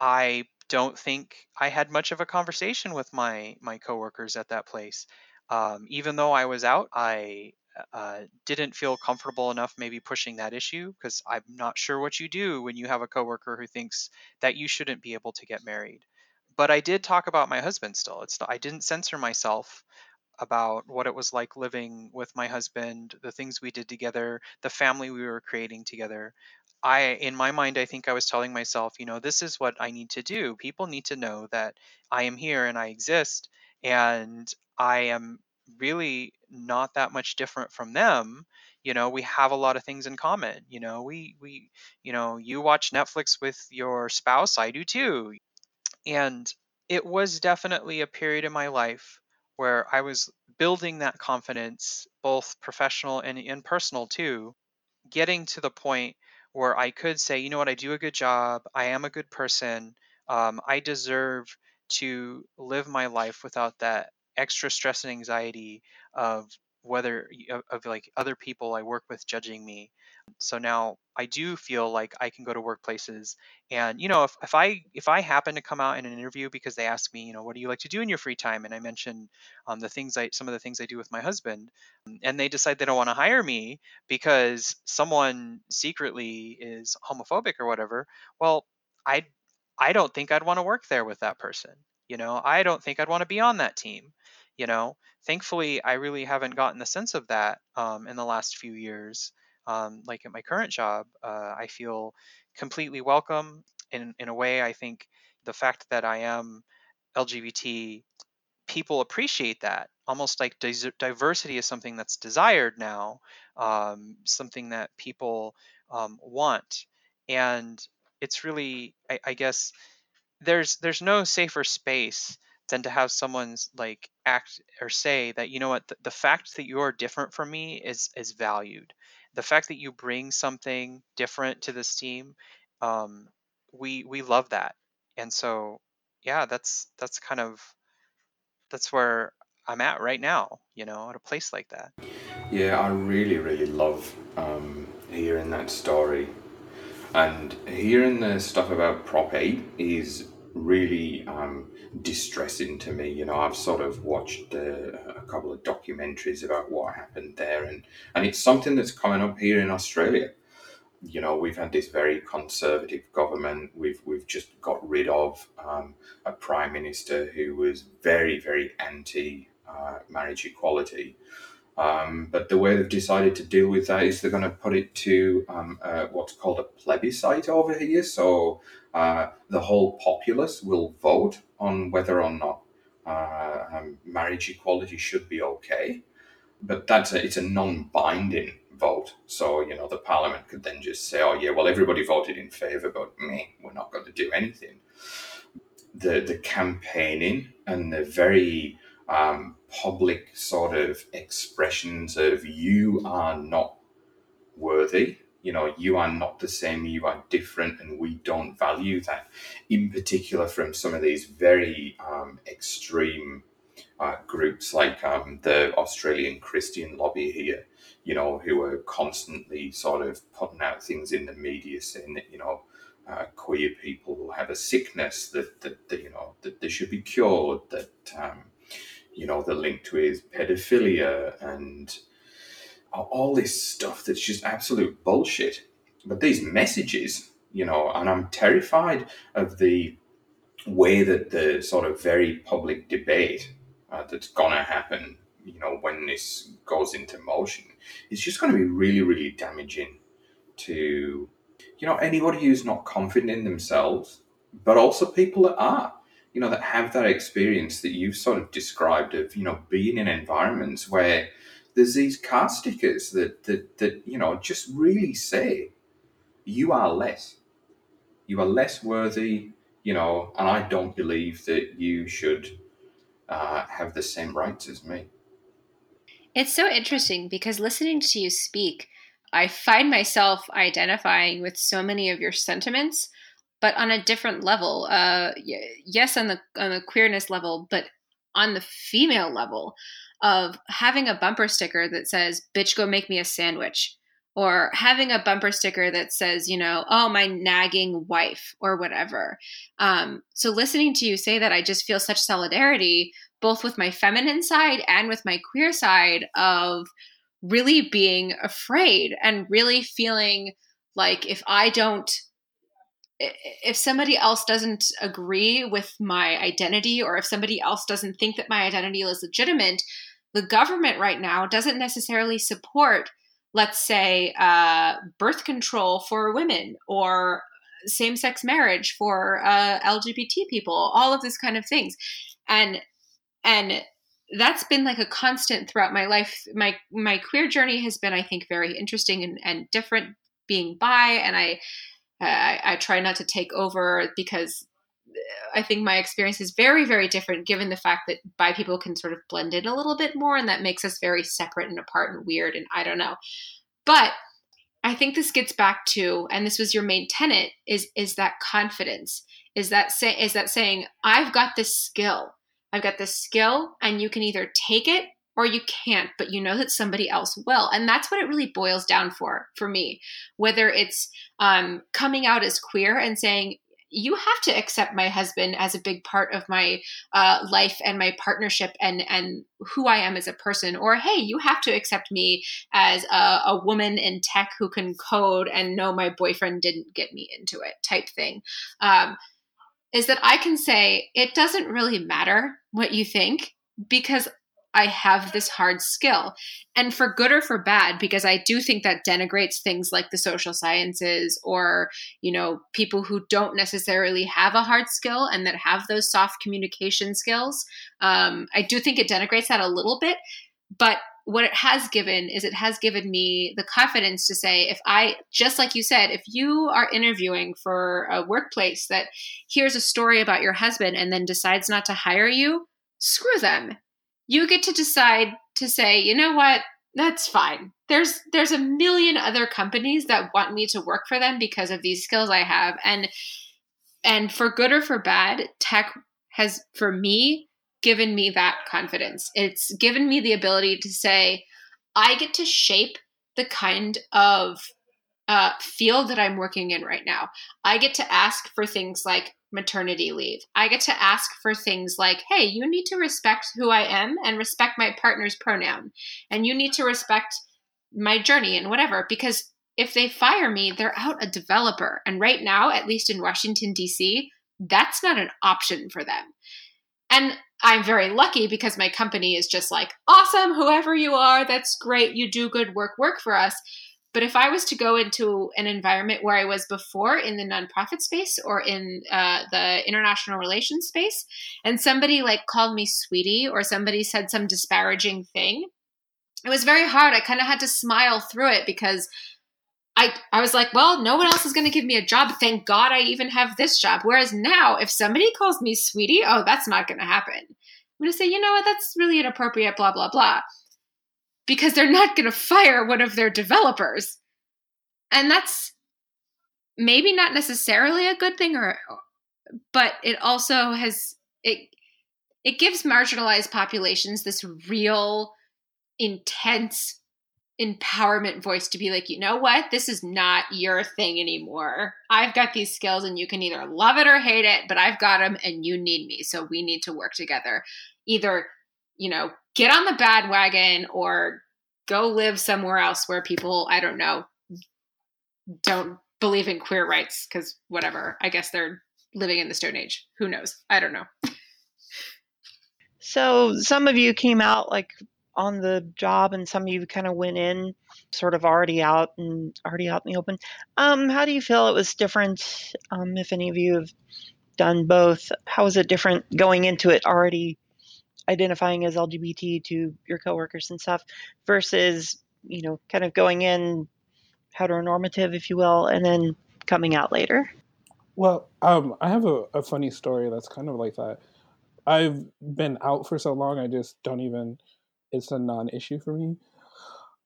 i don't think i had much of a conversation with my my coworkers at that place um, even though i was out i uh, didn't feel comfortable enough maybe pushing that issue because I'm not sure what you do when you have a coworker who thinks that you shouldn't be able to get married. But I did talk about my husband still. It's I didn't censor myself about what it was like living with my husband, the things we did together, the family we were creating together. I in my mind I think I was telling myself, you know, this is what I need to do. People need to know that I am here and I exist and I am really not that much different from them you know we have a lot of things in common you know we we you know you watch netflix with your spouse i do too and it was definitely a period in my life where i was building that confidence both professional and, and personal too getting to the point where i could say you know what? I do a good job. I am a good person. Um, i deserve to live my life without that extra stress and anxiety of whether of, of, like other people I work with judging me. So now I do feel like I can go to workplaces and you know if, if I if I happen to come out in an interview because they ask me you know what do you like to do in your free time? and I mention um, the things I some of the things I do with my husband and they decide they don't want to hire me because someone secretly is homophobic or whatever well I I don't think I'd want to work there with that person you know? I don't think I'd want to be on that team you know? Thankfully i really haven't gotten the sense of that um, in the last few years um, like at my current job uh, i feel completely welcome. In, in a way i think the fact that i am lgbt people appreciate that. Almost like diversity is something that's desired now um, something that people um, want. And it's really I, I guess there's there's no safer space than to have someone's like act or say that you know what? The, the fact that you're different from me is is valued the fact that you bring something different to this team um, we we love that. And so yeah that's that's kind of that's where i'm at right now you know at a place like that. Yeah i really really love um, hearing that story. And hearing the stuff about prop 8 is really um, distressing to me. You know, I've sort of watched uh, a couple of documentaries about what happened there, and and it's something that's coming up here in Australia. you know, we've had this very conservative government. We've we've just got rid of um, a prime minister who was very very anti uh, marriage equality. Um, but the way they've decided to deal with that is they're going to put it to um, uh, what's called a plebiscite over here. So uh, the whole populace will vote on whether or not uh, um, marriage equality should be okay. But that's a, it's a non-binding vote. So you know the parliament could then just say, "Oh yeah, well everybody voted in favour, but me, we're not going to do anything." The the campaigning and the very um, public sort of expressions of you are not worthy you know you are not the same you are different and we don't value that. In particular from some of these very um, extreme uh, groups like um, the australian christian lobby here you know who are constantly sort of putting out things in the media saying that you know uh, queer people have a sickness that, that, that you know that they should be cured that um, you know, the link to his pedophilia and all this stuff that's just absolute bullshit. But these messages, you know, and I'm terrified of the way that the sort of very public debate uh, that's gonna happen, you know, when this goes into motion, it's just going to be really, really damaging to, you know, anybody who's not confident in themselves, but also people that are you know, that have that experience that you've sort of described of, you know, being in environments where there's these car stickers that, that, that you know, just really say, you are less. You are less worthy, you know, and I don't believe that you should uh, have the same rights as me. It's so interesting because listening to you speak, I find myself identifying with so many of your sentiments but on a different level. Uh, yes, on the on the queerness level, but on the female level of having a bumper sticker that says "Bitch, go make me a sandwich." Or having a bumper sticker that says, you know, oh, my nagging wife, or whatever. Um, so, listening to you say that, I just feel such solidarity, both with my feminine side and with my queer side, of really being afraid and really feeling like if I don't if somebody else doesn't agree with my identity or if somebody else doesn't think that my identity is legitimate the government right now doesn't necessarily support let's say uh, birth control for women or same-sex marriage for uh, lgbt people all of this kind of things. And and that's been like a constant throughout my life. My my queer journey has been i think very interesting and, and different being bi and i I, I try not to take over because I think my experience is very, very different given the fact that bi people can sort of blend in a little bit more and that makes us very separate and apart and weird and I don't know. But I think this gets back to, and this was your main tenet, is is that confidence. Is that say is that saying, I've got this skill. I've got this skill and you can either take it or you can't, but you know that somebody else will. And that's what it really boils down for for me. Whether it's um, coming out as queer and saying, you have to accept my husband as a big part of my uh, life and my partnership and and who I am as a person. Or hey, you have to accept me as a, a woman in tech who can code and know my boyfriend didn't get me into it type thing. Um, is that I can say it doesn't really matter what you think because I have this hard skill. And for good or for bad, because I do think that denigrates things like the social sciences or, you know, people who don't necessarily have a hard skill and that have those soft communication skills. Um, I do think it denigrates that a little bit. But what it has given is it has given me the confidence to say, if I, just like you said, if you are interviewing for a workplace that hears a story about your husband and then decides not to hire you, screw them you get to decide to say, you know what, that's fine. There's there's a million other companies that want me to work for them because of these skills I have and and for good or for bad, tech has for me given me that confidence. It's given me the ability to say I get to shape the kind of uh, field that I'm working in right now. I get to ask for things like maternity leave. I get to ask for things like, hey, you need to respect who I am and respect my partner's pronoun. And you need to respect my journey and whatever, because if they fire me, they're out a developer. And right now, at least in Washington, D.C., that's not an option for them. And I'm very lucky because my company is just like, awesome, whoever you are, that's great. You do good work, work for us. But if I was to go into an environment where I was before in the nonprofit space or in uh, the international relations space, and somebody like called me sweetie or somebody said some disparaging thing, it was very hard. I kind of had to smile through it because I I was like, well, no one else is going to give me a job. Thank God I even have this job. Whereas now, if somebody calls me sweetie, oh, that's not going to happen. I'm going to say, you know what, that's really inappropriate. Blah blah blah, because they're not going to fire one of their developers, and that's maybe not necessarily a good thing, or but it also has it it gives marginalized populations this real intense empowerment voice to be like, you know what? This is not your thing anymore. I've got these skills and you can either love it or hate it, but I've got them and you need me. So we need to work together. Either, you know, get on the bad wagon or go live somewhere else where people, I don't know, don't believe in queer rights because whatever. I guess they're living in the Stone Age. Who knows? I don't know. So some of you came out like on the job and some of you kind of went in sort of already out and already out in the open. Um, how do you feel it was different? Um, if any of you have done both, how is it different going into it already identifying as LGBT to your coworkers and stuff versus, you know, kind of going in heteronormative, if you will, and then coming out later? Well, um, I have a, a funny story that's kind of like that. I've been out for so long, I just don't even it's a non-issue for me.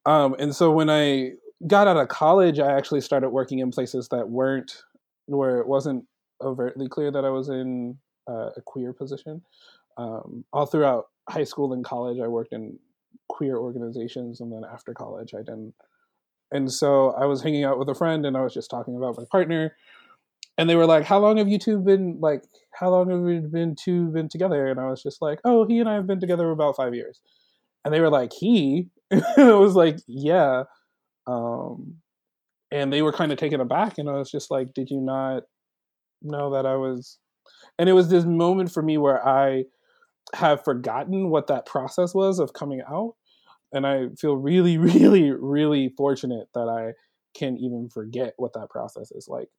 Um, and so when I got out of college, I actually started working in places that weren't where it wasn't overtly clear that I was in uh, a queer position. Um, all throughout high school and college, I worked in queer organizations, and then after college, I didn't. And so I was hanging out with a friend, and I was just talking about my partner, and they were like, "How long have you two been like? How long have we been two been together?" And I was just like, "Oh, he and I have been together about five years." and they were like he [laughs] it was like yeah um and they were kind of taken aback and i was just like did you not know that i was and it was this moment for me where i have forgotten what that process was of coming out and i feel really [laughs] really really fortunate that i can even forget what that process is like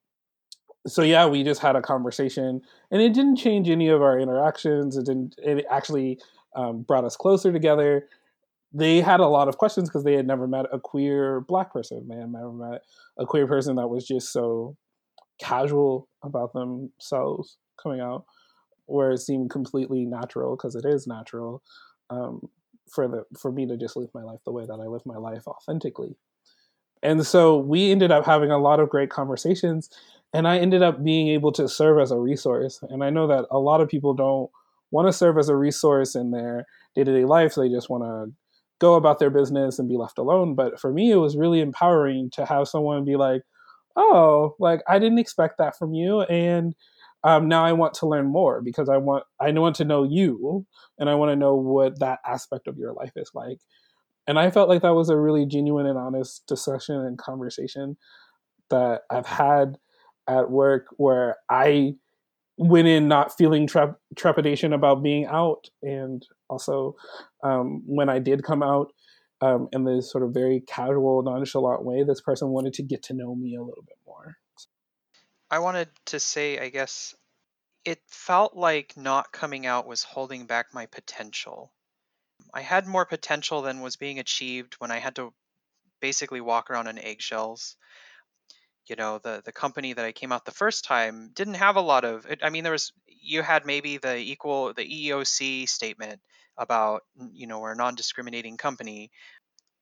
so yeah we just had a conversation and it didn't change any of our interactions it didn't it actually um, brought us closer together they had a lot of questions because they had never met a queer black person. They had never met a queer person that was just so casual about themselves coming out, where it seemed completely natural because it is natural um, for the for me to just live my life the way that I live my life authentically. And so we ended up having a lot of great conversations, and I ended up being able to serve as a resource. And I know that a lot of people don't want to serve as a resource in their day to day life; they just want to go about their business and be left alone. But for me, it was really empowering to have someone be like, oh, like I didn't expect that from you. And um, now I want to learn more because I want I want to know you and I want to know what that aspect of your life is like. And I felt like that was a really genuine and honest discussion and conversation that I've had at work where I went in not feeling tre- trepidation about being out and also um, when i did come out um, in this sort of very casual nonchalant way this person wanted to get to know me a little bit more i wanted to say i guess it felt like not coming out was holding back my potential. I had more potential than was being achieved when i had to basically walk around on eggshells. You know the the company that I came out the first time didn't have a lot of I mean there was you had maybe the equal the EEOC statement about you know we're a non-discriminating company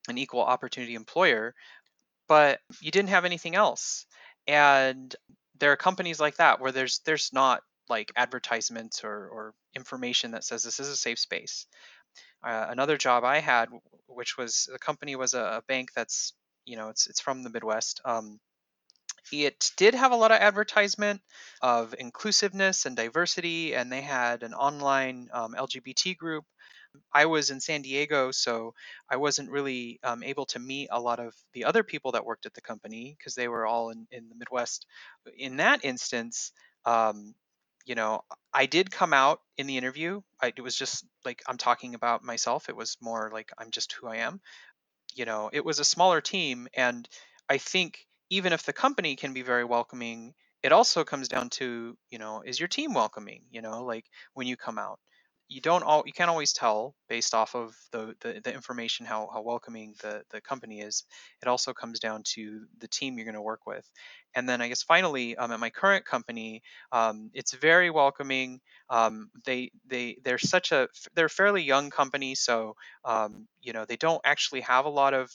an equal opportunity employer but you didn't have anything else. And there are companies like that where there's there's not like advertisements or, or information that says this is a safe space uh, another job i had which was the company was a, a bank that's you know it's it's from the midwest um, it did have a lot of advertisement of inclusiveness and diversity, and they had an online um, LGBT group. I was in San Diego, so I wasn't really um, able to meet a lot of the other people that worked at the company because they were all in, in the Midwest. In that instance, um, you know, I did come out in the interview. I, it was just like I'm talking about myself. It was more like I'm just who I am. You know, it was a smaller team, and I think even if the company can be very welcoming, it also comes down to you know, is your team welcoming? You know, like when you come out you don't all you can't always tell based off of the, the, the information how, how welcoming the, the company is. It also comes down to the team you're going to work with. And then i guess finally um, at my current company um, it's very welcoming. Um, they they they're such a they're a fairly young company so um, you know they don't actually have a lot of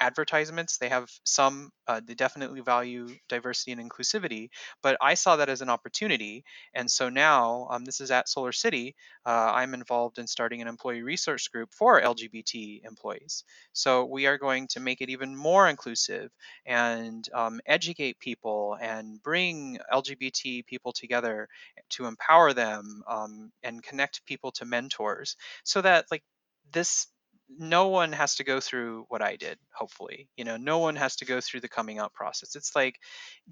advertisements. They have some, uh, they definitely value diversity and inclusivity, but I saw that as an opportunity. And so now, um, this is at SolarCity, uh, I'm involved in starting an employee resource group for LGBT employees. So we are going to make it even more inclusive and um, educate people and bring LGBT people together to empower them um, and connect people to mentors so that, like, this no one has to go through what I did, hopefully. You know, no one has to go through the coming out process. It's like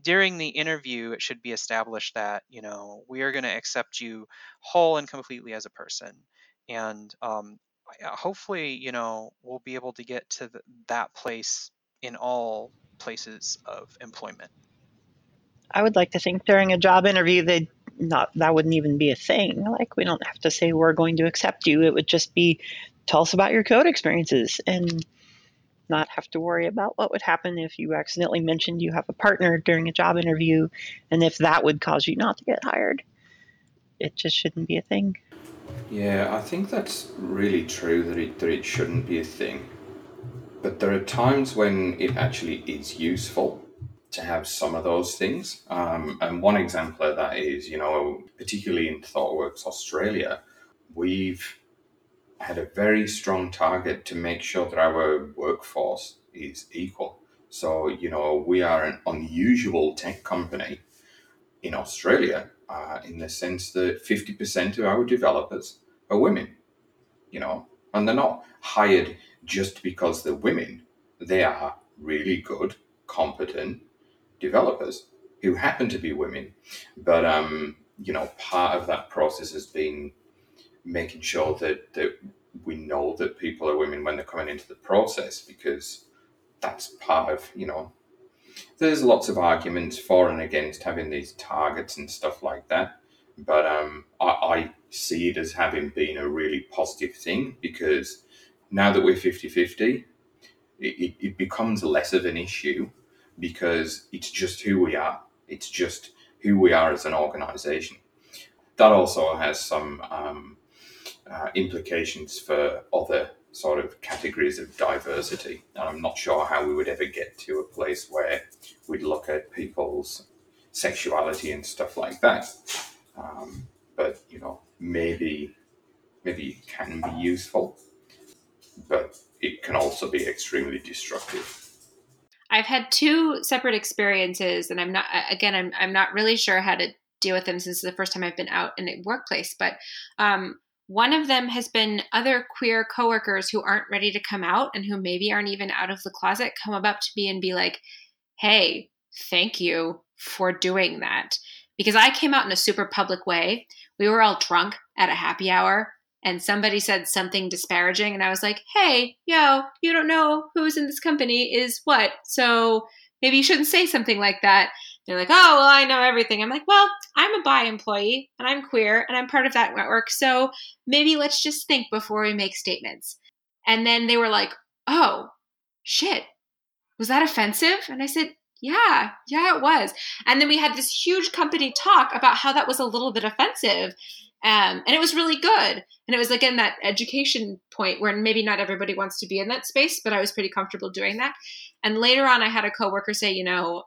during the interview, it should be established that, you know, we are going to accept you whole and completely as a person. And um, hopefully, you know, we'll be able to get to the, that place in all places of employment. I would like to think during a job interview that not that wouldn't even be a thing. Like we don't have to say we're going to accept you. It would just be tell us about your code experiences and not have to worry about what would happen if you accidentally mentioned you have a partner during a job interview and if that would cause you not to get hired. It just shouldn't be a thing. Yeah, I think that's really true that it, that it shouldn't be a thing. But there are times when it actually is useful to have some of those things. Um, and one example of that is, you know, particularly in ThoughtWorks Australia, we've had a very strong target to make sure that our workforce is equal. So, you know, we are an unusual tech company in Australia uh, in the sense that 50% of our developers are women, you know, and they're not hired just because they're women. They are really good, competent developers who happen to be women. But, um, you know, part of that process has been making sure that, that we know that people are women when they're coming into the process because that's part of, you know, there's lots of arguments for and against having these targets and stuff like that. But um, I, I see it as having been a really positive thing because now that we're 50 50, it, it becomes less of an issue because it's just who we are. It's just who we are as an organization. That also has some um, uh, implications for other sort of categories of diversity. And I'm not sure how we would ever get to a place where we'd look at people's sexuality and stuff like that. Um, but you know, maybe maybe it can be useful, but it can also be extremely destructive. I've had two separate experiences, and I'm not again. I'm I'm not really sure how to deal with them since the first time I've been out in a workplace. But um, one of them has been other queer coworkers who aren't ready to come out and who maybe aren't even out of the closet come up to me and be like, "Hey, thank you for doing that." Because I came out in a super public way. We were all drunk at a happy hour and somebody said something disparaging and i was like hey yo you don't know who's in this company is what so maybe you shouldn't say something like that they're like oh well i know everything i'm like well i'm a bi employee and i'm queer and i'm part of that network so maybe let's just think before we make statements and then they were like oh shit was that offensive and i said yeah, yeah, it was. And then we had this huge company talk about how that was a little bit offensive. Um, and it was really good. And it was again that education point where maybe not everybody wants to be in that space, but I was pretty comfortable doing that. And later on, I had a coworker say, you know,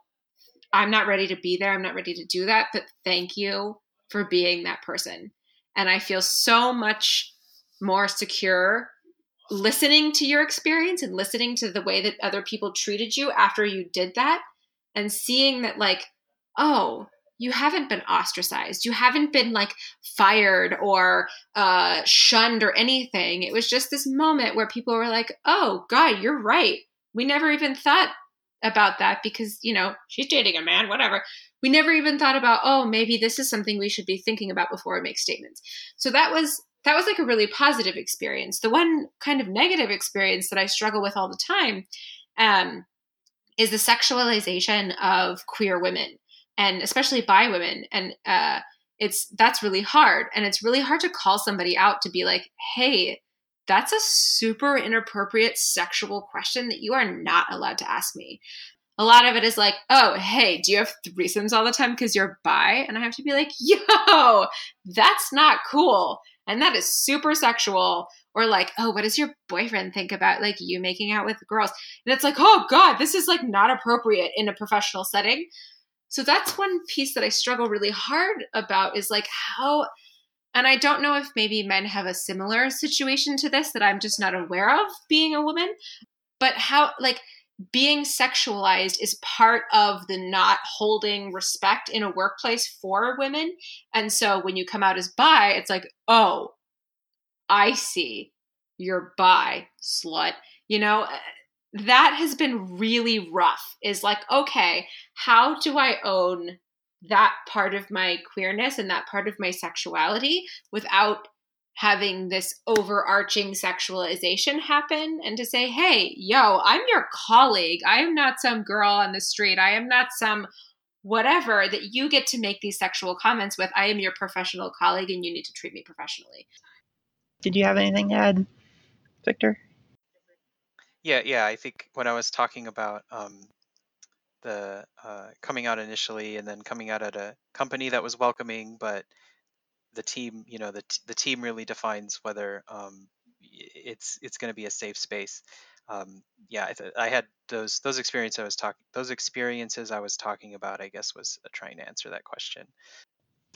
I'm not ready to be there. I'm not ready to do that, but thank you for being that person. And I feel so much more secure listening to your experience and listening to the way that other people treated you after you did that and seeing that, like, oh, you haven't been ostracized. You haven't been like fired or uh, shunned or anything. It was just this moment where people were like, oh, God, you're right. We never even thought about that because, you know, she's dating a man, whatever. We never even thought about, oh, maybe this is something we should be thinking about before we make statements. So that was that was like a really positive experience. The one kind of negative experience that I struggle with all the time um, is the sexualization of queer women and especially by women and uh, it's that's really hard and it's really hard to call somebody out to be like hey that's a super inappropriate sexual question that you are not allowed to ask me. A lot of it is like oh hey do you have threesomes all the time because you're bi? And i have to be like yo that's not cool. And that is super sexual. Or like oh what does your boyfriend think about like you making out with girls? And it's like oh god this is like not appropriate in a professional setting. So that's one piece that I struggle really hard about is like how and I don't know if maybe men have a similar situation to this that I'm just not aware of being a woman, but how like being sexualized is part of the not holding respect in a workplace for women. And so when you come out as bi, it's like, "Oh, I see. You're bi, slut." You know, uh, that has been really rough is like okay how do i own that part of my queerness and that part of my sexuality without having this overarching sexualization happen and to say hey yo i'm your colleague. I am not some girl on the street. I am not some whatever that you get to make these sexual comments with. I am your professional colleague and you need to treat me professionally. Did you have anything to add victor? Yeah, yeah. I think when I was talking about um, the uh, coming out initially and then coming out at a company that was welcoming, but the team, you know, the t- the team really defines whether um, it's it's going to be a safe space. Um, yeah, I, th- I, had those those experiences I was talking those experiences I was talking about. I guess was trying to answer that question.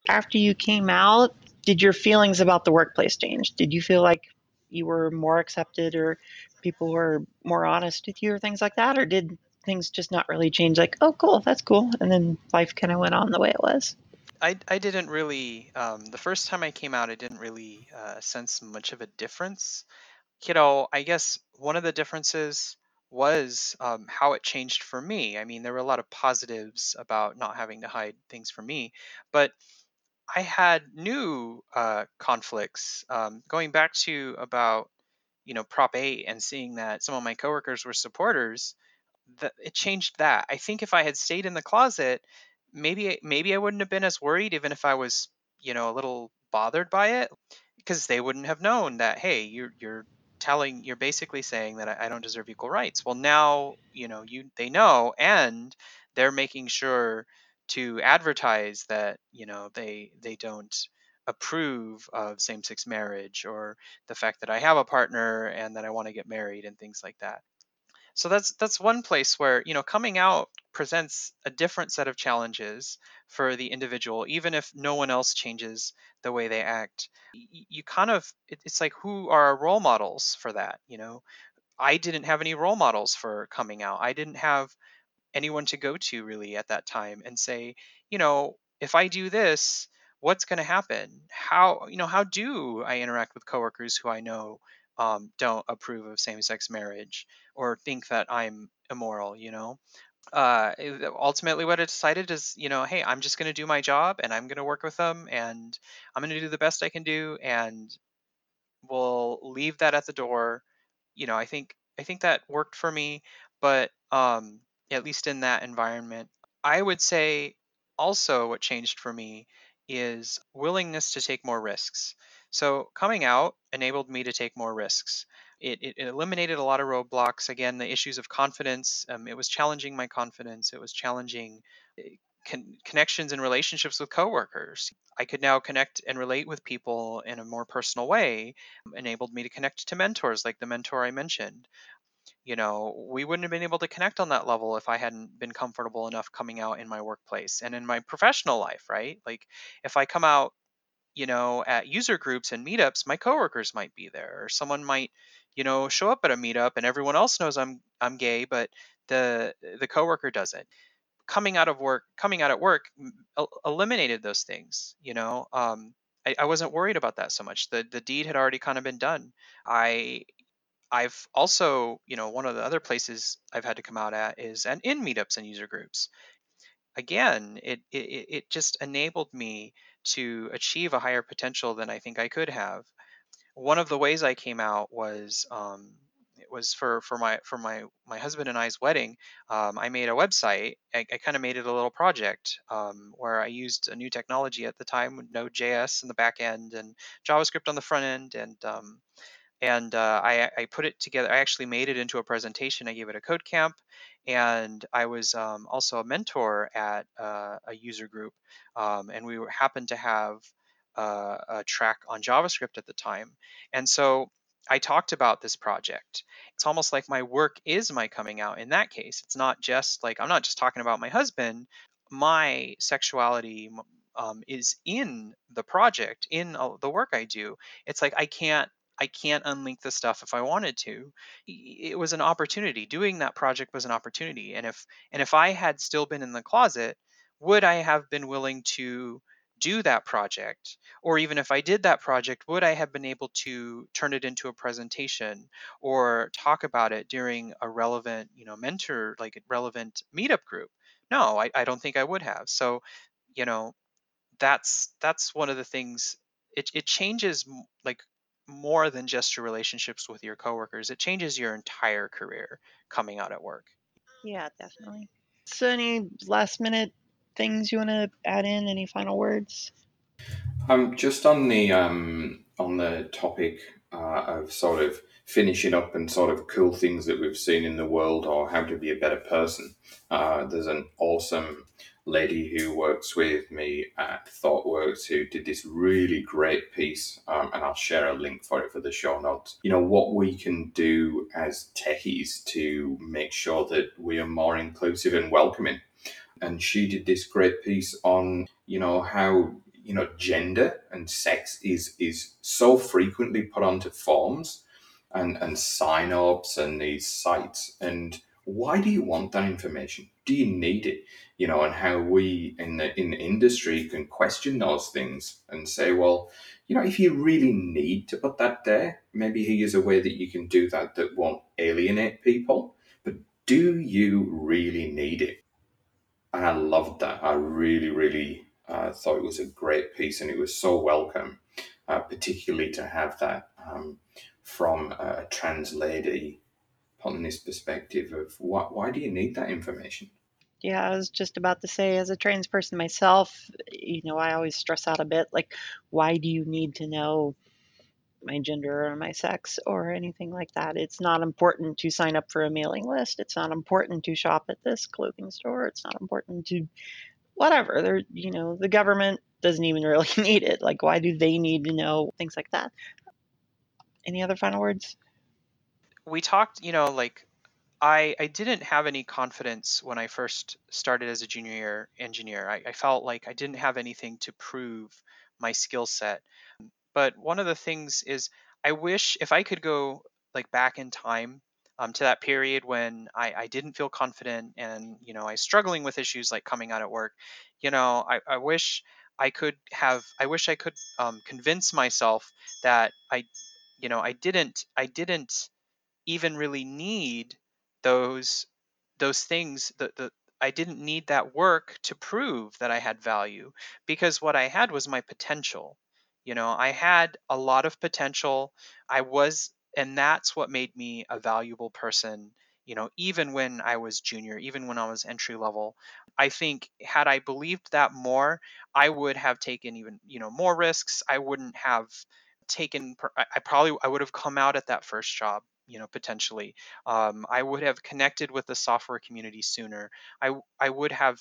After you came out, did your feelings about the workplace change? Did you feel like you were more accepted or people were more honest with you or things like that? Or did things just not really change? Like, oh, cool, that's cool. And then life kind of went on the way it was. I, I didn't really, um, the first time I came out, I didn't really uh, sense much of a difference. You know, I guess one of the differences was um, how it changed for me. I mean, there were a lot of positives about not having to hide things from me, but I had new uh, conflicts um, going back to about you know Prop 8 and seeing that some of my coworkers were supporters. That it changed that. I think if I had stayed in the closet, maybe maybe I wouldn't have been as worried, even if I was you know a little bothered by it, because they wouldn't have known that hey you're you're telling you're basically saying that I, I don't deserve equal rights. Well now you know you they know and they're making sure to advertise that you know they they don't approve of same-sex marriage or the fact that I have a partner and that I want to get married and things like that. So that's that's one place where you know coming out presents a different set of challenges for the individual, even if no one else changes the way they act. You kind of it's like who are our role models for that? You know, I didn't have any role models for coming out. I didn't have anyone to go to really at that time and say, you know, if I do this, what's going to happen? How you know how do I interact with coworkers who I know um, don't approve of same-sex marriage or think that I'm immoral? You know, uh, ultimately what I decided is, you know, hey, I'm just going to do my job and I'm going to work with them and I'm going to do the best I can do and we'll leave that at the door. You know, I think I think that worked for me, but um, at least in that environment. I would say also what changed for me is willingness to take more risks. So coming out enabled me to take more risks. It, it, eliminated a lot of roadblocks. Again, the issues of confidence. Um, it was challenging my confidence. It was challenging eh, con- connections and relationships with coworkers. I could now connect and relate with people in a more personal way. Enabled me to connect to mentors, like the mentor I mentioned you know, we wouldn't have been able to connect on that level if I hadn't been comfortable enough coming out in my workplace and in my professional life, right? Like if I come out, you know, at user groups and meetups, my coworkers might be there or someone might, you know, show up at a meetup and everyone else knows I'm I'm gay, but the the coworker doesn't. coming out of work, coming out at work, eliminated those things. You know, um, I, I wasn't worried about that so much. The the deed had already kind of been done. I I've also, you know, one of the other places I've had to come out at is and in meetups and user groups. Again, it, it it just enabled me to achieve a higher potential than I think I could have. One of the ways I came out was um, it was for for my for my my husband and I's wedding. Um, I made a website. I, I kind of made it a little project um, where I used a new technology at the time Node.js in the back end and JavaScript on the front end, and um, and uh, I, I, put it together. I actually made it into a presentation. I gave it a code camp, and I was um, also a mentor at uh, a user group, um, and we were, happened to have uh, a track on JavaScript at the time, and so I talked about this project. It's almost like my work is my coming out. In that case, it's not just like I'm not just talking about my husband. My sexuality um, is in the project, in uh, the work I do. It's like I can't I can't unlink the stuff if I wanted to. It was an opportunity. Doing that project was an opportunity. And if and if I had still been in the closet, would I have been willing to do that project? Or even if I did that project, would I have been able to turn it into a presentation or talk about it during a relevant, you know, mentor, like a relevant meetup group? No, I, I don't think I would have. So, you know, that's that's one of the things it, it changes like more than just your relationships with your coworkers. It changes your entire career coming out at work. Yeah, definitely. So, any last minute things you want to add in? Any final words? Um, just on the um, on the topic uh, of sort of finishing up and sort of cool things that we've seen in the world or how to be a better person. Uh, there's an awesome lady who works with me at ThoughtWorks who did this really great piece, um, and I'll share a link for it for the show notes. You know, what we can do as techies to make sure that we are more inclusive and welcoming. And she did this great piece on, you know, how you know gender and sex is is so frequently put onto forms and and sign ups and these sites and why do you want that information do you need it you know, and how we in the in the industry can question those things and say, well, you know, if you really need to put that there, maybe here's a way that you can do that that won't alienate people. But do you really need it? And I loved that. I really, really uh, thought it was a great piece, and it was so welcome, uh, particularly to have that um, from a trans lady on this perspective of why, why do you need that information? Yeah, I was just about to say, as a trans person myself, you know, I always stress out a bit like, why do you need to know my gender or my sex or anything like that? It's not important to sign up for a mailing list. It's not important to shop at this clothing store. It's not important to whatever. They're, you know, the government doesn't even [laughs] really need it. Like, why do they need to know things like that? Any other final words? We talked, you know, like I, I didn't have any confidence when I first started as a junior year engineer. I, I felt like I didn't have anything to prove my skill set. But one of the things is I wish if I could go like back in time um, to that period when I, I didn't feel confident and you know I was struggling with issues like coming out at work. You know, I, I wish I could have I wish I could um, convince myself that I you know I didn't I didn't even really need those those things the, the I didn't need that work to prove that I had value because what I had was my potential. You know, I had a lot of potential. I was and that's what made me a valuable person, you know, even when I was junior, even when I was entry level. I think had I believed that more, I would have taken even, you know, more risks. I wouldn't have taken I probably I would have come out at that first job you know potentially um, i would have connected with the software community sooner i i would have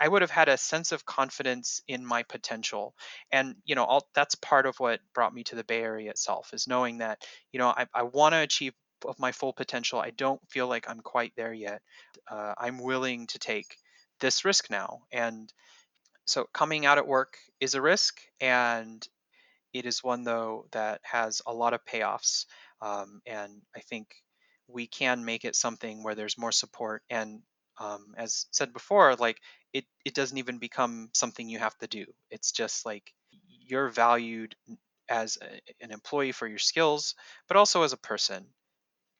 I would have had a sense of confidence in my potential, and you know, all, that's part of what brought me to the Bay Area itself. Is knowing that you know I, I want to achieve of my full potential. I don't feel like I'm quite there yet. Uh, I'm willing to take this risk now, and so coming out at work is a risk, and it is one though that has a lot of payoffs. Um, and I think we can make it something where there's more support and um, as said before, like it it doesn't even become something you have to do. It's just like you're valued as a, an employee for your skills, but also as a person.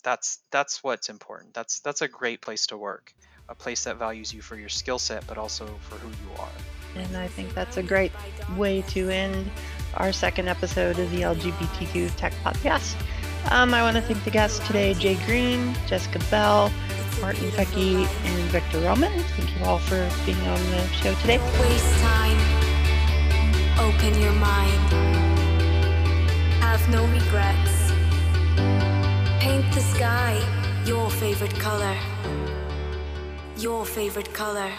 That's that's what's important. That's that's a great place to work. A place that values you for your skill set, but also for who you are. And I think that's a great way to end our second episode of the LGBTQ Tech Podcast. Um, I want to thank the guests today Jay Green, Jessica Bell, Martin Pecky, and Victor Roman. Thank you all for being on the show today. Waste time. Open your mind. Have no regrets. Paint the sky your favorite color. Your favorite color.